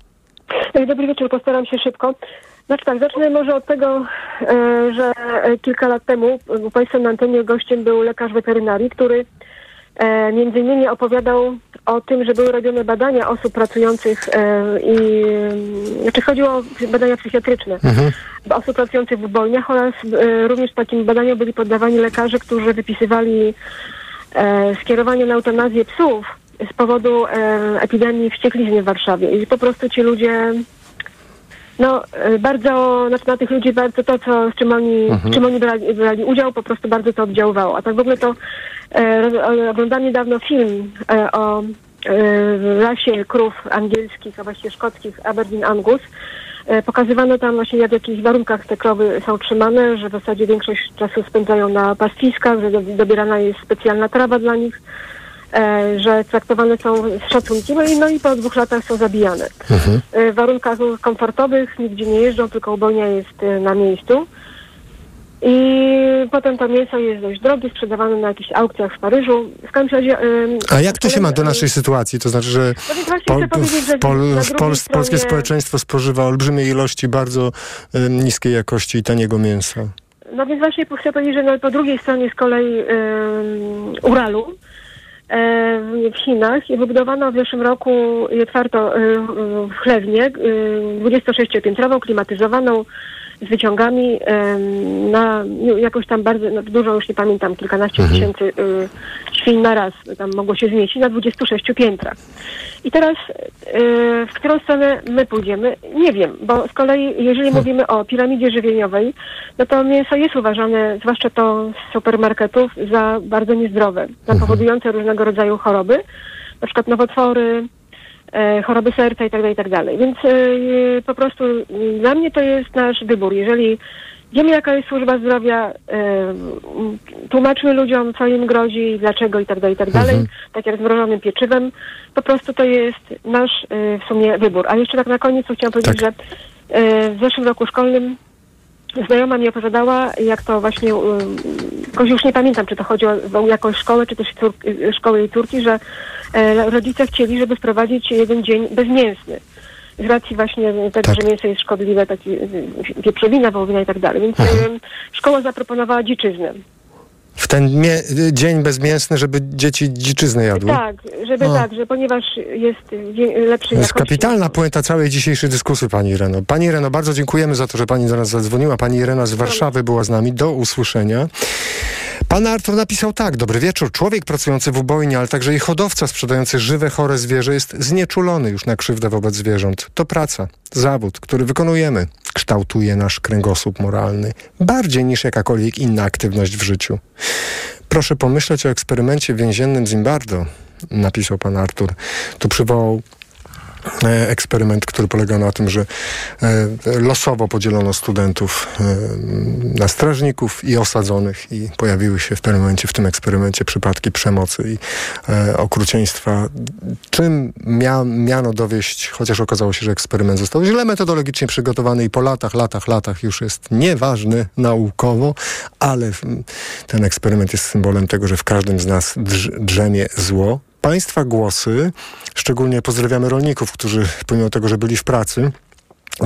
E, Dobry wieczór, postaram się szybko. Znaczy tak, zacznę może od tego, e, że e, kilka lat temu u Państwa na antenie gościem był lekarz weterynarii, który e, między innymi opowiadał o tym, że były robione badania osób pracujących e, i e, znaczy chodziło o badania psychiatryczne osób pracujących w ubojniach oraz e, również takim badaniom byli poddawani lekarze, którzy wypisywali e, skierowanie na eutanazję psów z powodu e, epidemii wścieklizny w Warszawie. I po prostu ci ludzie no, e, bardzo, znaczy na tych ludzi bardzo to, co, z czym oni, Mhm. czym oni brali, brali udział, po prostu bardzo to oddziaływało. A tak w ogóle to e, oglądałem niedawno film e, o e, rasie krów angielskich, a właściwie szkockich Aberdeen Angus. E, pokazywano tam właśnie w jakich warunkach te krowy są trzymane, że w zasadzie większość czasu spędzają na pastwiskach, że do, dobierana jest specjalna trawa dla nich, że traktowane są z szacunkiem, no i, no i po dwóch latach są zabijane e, w warunkach komfortowych, nigdzie nie jeżdżą, tylko ubojnia jest e, na miejscu. I potem to mięso jest dość drogie, sprzedawane na jakichś aukcjach w Paryżu. W każdym razie... em, A jak to się ma do naszej sytuacji? To znaczy, że No w, Pol, w Pol, stronie- polskie społeczeństwo spożywa olbrzymie ilości bardzo em, niskiej jakości i taniego mięsa. No więc właśnie chcę powiedzieć, że no, po drugiej stronie z kolei Uralu w Chinach i wybudowano w zeszłym roku otwarto em, w Chlewnie em, 26-piętrową, klimatyzowaną z wyciągami na no, jakoś tam bardzo, no, dużo już nie pamiętam, kilkanaście tysięcy y, świń na raz tam mogło się zmieścić na 26 piętrach. I teraz y, w którą stronę my pójdziemy? Nie wiem, bo z kolei jeżeli mówimy o piramidzie żywieniowej, no to mięso jest uważane, zwłaszcza to z supermarketów, za bardzo niezdrowe, za powodujące różnego rodzaju choroby, na przykład nowotwory, choroby serca i tak dalej, i tak dalej. Więc e, po prostu e, dla mnie to jest nasz wybór. Jeżeli wiemy, jaka jest służba zdrowia, e, tłumaczmy ludziom, co im grozi, dlaczego i tak dalej, i tak dalej, tak jak z mrożonym pieczywem, po prostu to jest nasz e, w sumie wybór. A jeszcze tak na koniec chciałam powiedzieć, że e, w zeszłym roku szkolnym Znajoma mi opowiadała, jak to właśnie, um, już nie pamiętam, czy to chodzi o, jakąś szkołę, czy też szkołę jej córki, że e, rodzice chcieli, żeby wprowadzić jeden dzień bezmięsny. Z racji właśnie tego, że mięso jest szkodliwe, taki y, wieprzowina, wołowina i tak dalej. Więc em, szkoła zaproponowała dziczyznę. W ten dzień bezmięsny, żeby dzieci dziczyznę jadły? Tak, żeby o. tak, że ponieważ jest lepszy To jest kapitalna puenta całej dzisiejszej dyskusji, Pani Ireno. Pani Ireno, bardzo dziękujemy za to, że Pani do nas zadzwoniła. Pani Irena z Warszawy była z nami. Do usłyszenia. Pan Artur napisał tak. Dobry wieczór. Człowiek pracujący w ubojni, ale także i hodowca sprzedający żywe, chore zwierzę jest znieczulony już na krzywdę wobec zwierząt. To praca, zawód, który wykonujemy. Kształtuje nasz kręgosłup moralny bardziej niż jakakolwiek inna aktywność w życiu. Proszę pomyśleć o eksperymencie więziennym Zimbardo, napisał pan Artur. Tu przywołał eksperyment, który polega na tym, że e, losowo podzielono studentów e, na strażników i osadzonych i pojawiły się w pewnym momencie w tym eksperymencie przypadki przemocy i okrucieństwa. Czym mia miano dowieść, chociaż okazało się, że eksperyment został źle metodologicznie przygotowany i po latach, latach, latach już jest nieważny naukowo, ale ten eksperyment jest symbolem tego, że w każdym z nas drz drzemie zło, Państwa głosy, szczególnie pozdrawiamy rolników, którzy pomimo tego, że byli w pracy,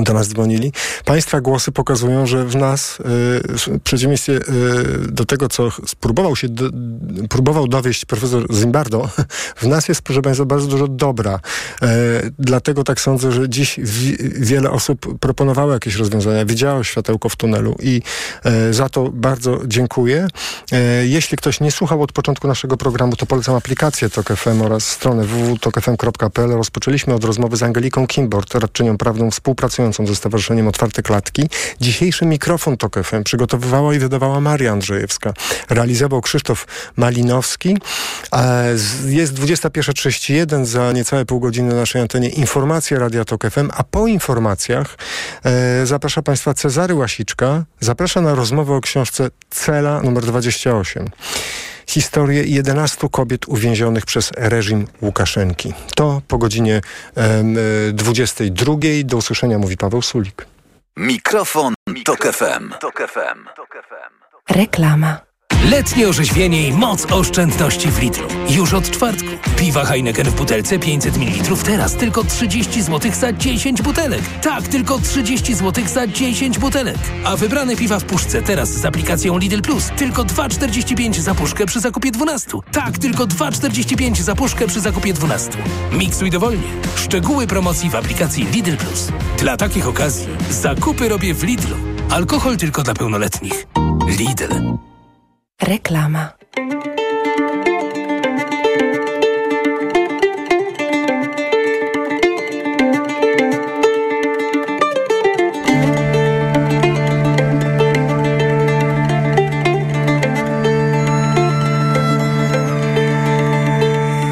do nas dzwonili. Państwa głosy pokazują, że w nas, y, w przeciwieństwie y, do tego, co spróbował się, próbował dowieść profesor Zimbardo, w nas jest, proszę Państwa, bardzo dużo dobra. E, dlatego tak sądzę, że dziś wiele osób proponowało jakieś rozwiązania, widziało światełko w tunelu i e, za to bardzo dziękuję. E, jeśli ktoś nie słuchał od początku naszego programu, to polecam aplikację TOK FM oraz stronę www.tokfm.pl. Rozpoczęliśmy od rozmowy z Angeliką Kimbord, radczynią prawną współpracującą współpracującą ze Stowarzyszeniem Otwarte Klatki. Dzisiejszy mikrofon TOK FM przygotowywała i wydawała Maria Andrzejewska. Realizował Krzysztof Malinowski. Jest 21.31, za niecałe pół godziny na naszej antenie informacja Radia TOK FM, a po informacjach e, zaprasza Państwa Cezary Łasiczka. Zaprasza na rozmowę o książce Cela numer 28 historię 11 kobiet uwięzionych przez reżim Łukaszenki. To po godzinie um, 22. Do usłyszenia mówi Paweł Sulik. Mikrofon, Mikrofon Tok FM. Tok FM. Reklama. Letnie orzeźwienie i moc oszczędności w Lidlu. Już od czwartku. Piwa Heineken w butelce 500 ml teraz tylko 30 zł za 10 butelek. Tak, tylko 30 zł za 10 butelek. A wybrane piwa w puszce teraz z aplikacją Lidl Plus tylko 2,45 za puszkę przy zakupie 12. Tak, tylko 2,45 za puszkę przy zakupie 12. Miksuj dowolnie. Szczegóły promocji w aplikacji Lidl Plus. Dla takich okazji zakupy robię w Lidlu. Alkohol tylko dla pełnoletnich. Lidl. Reklama.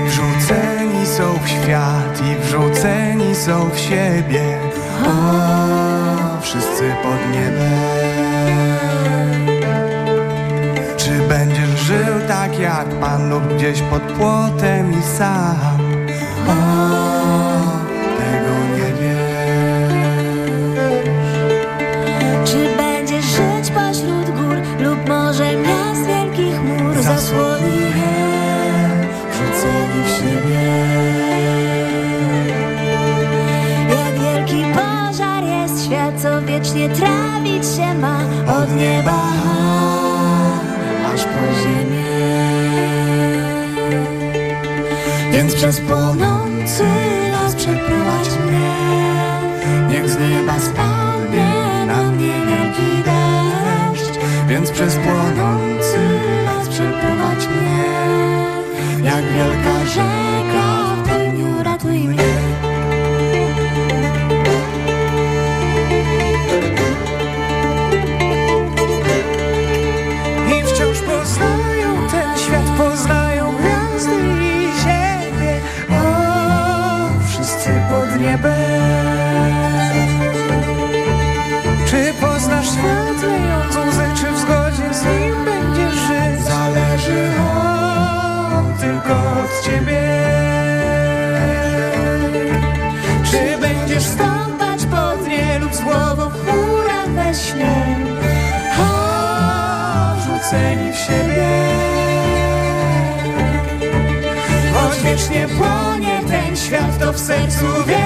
Wrzuceni są w świat i wrzuceni są w siebie. Tak jak Pan lub gdzieś pod płotem i sam. O, tego nie wiesz. Czy będziesz żyć pośród gór lub może miast wielkich mur Zasłoni je, wrzuceni w siebie? Jak wielki pożar jest świat, co wiecznie trawić się ma. Od nieba po ziemię przez płonący las przeprowadź mnie. Niech z nieba spadnie na mnie wielki deszcz Więc przez płonący las przeprowadź mnie. Jak wielka rzeka to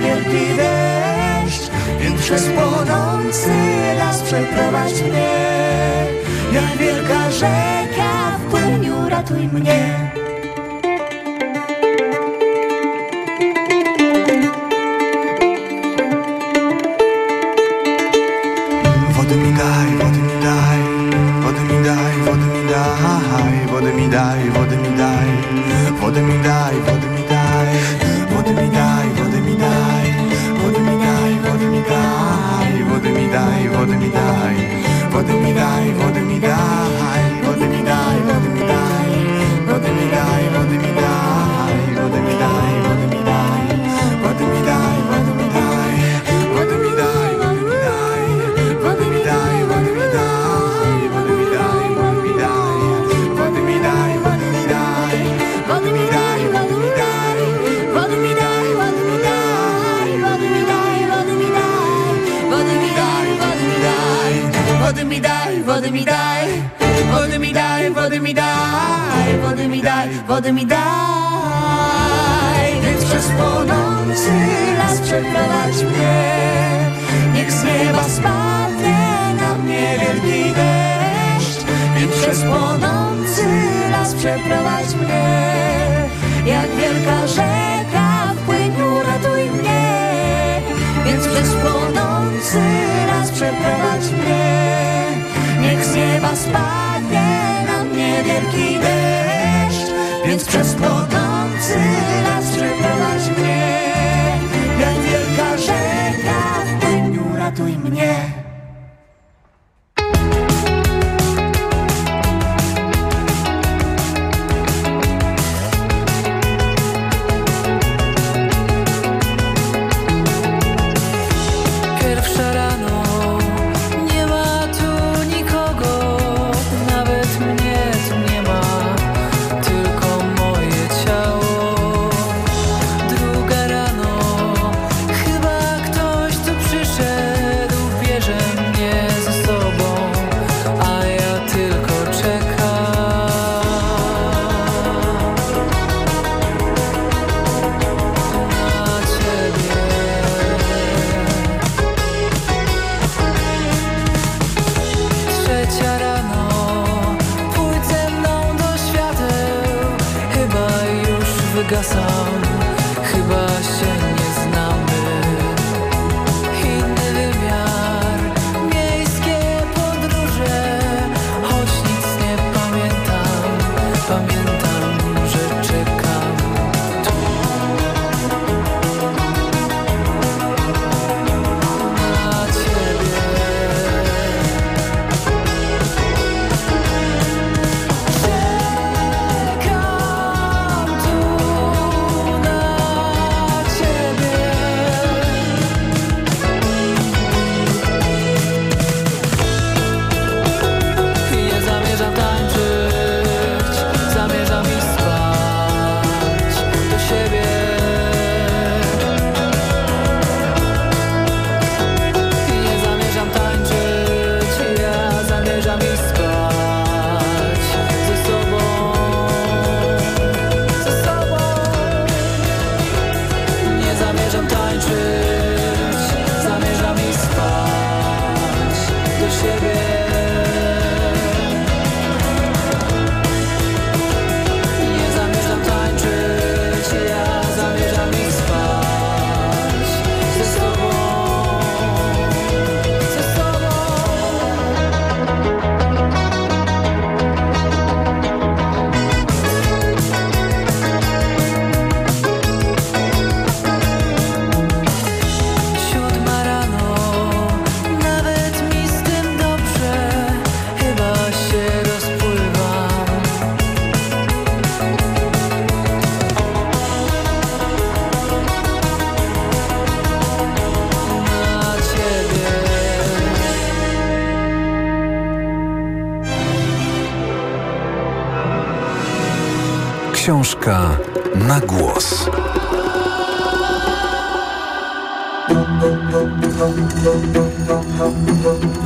wielki deszcz Więc przez płonący las przeprowadź mnie. Jak wielka rzeka w płyniu ratuj mnie. ratuj mnie.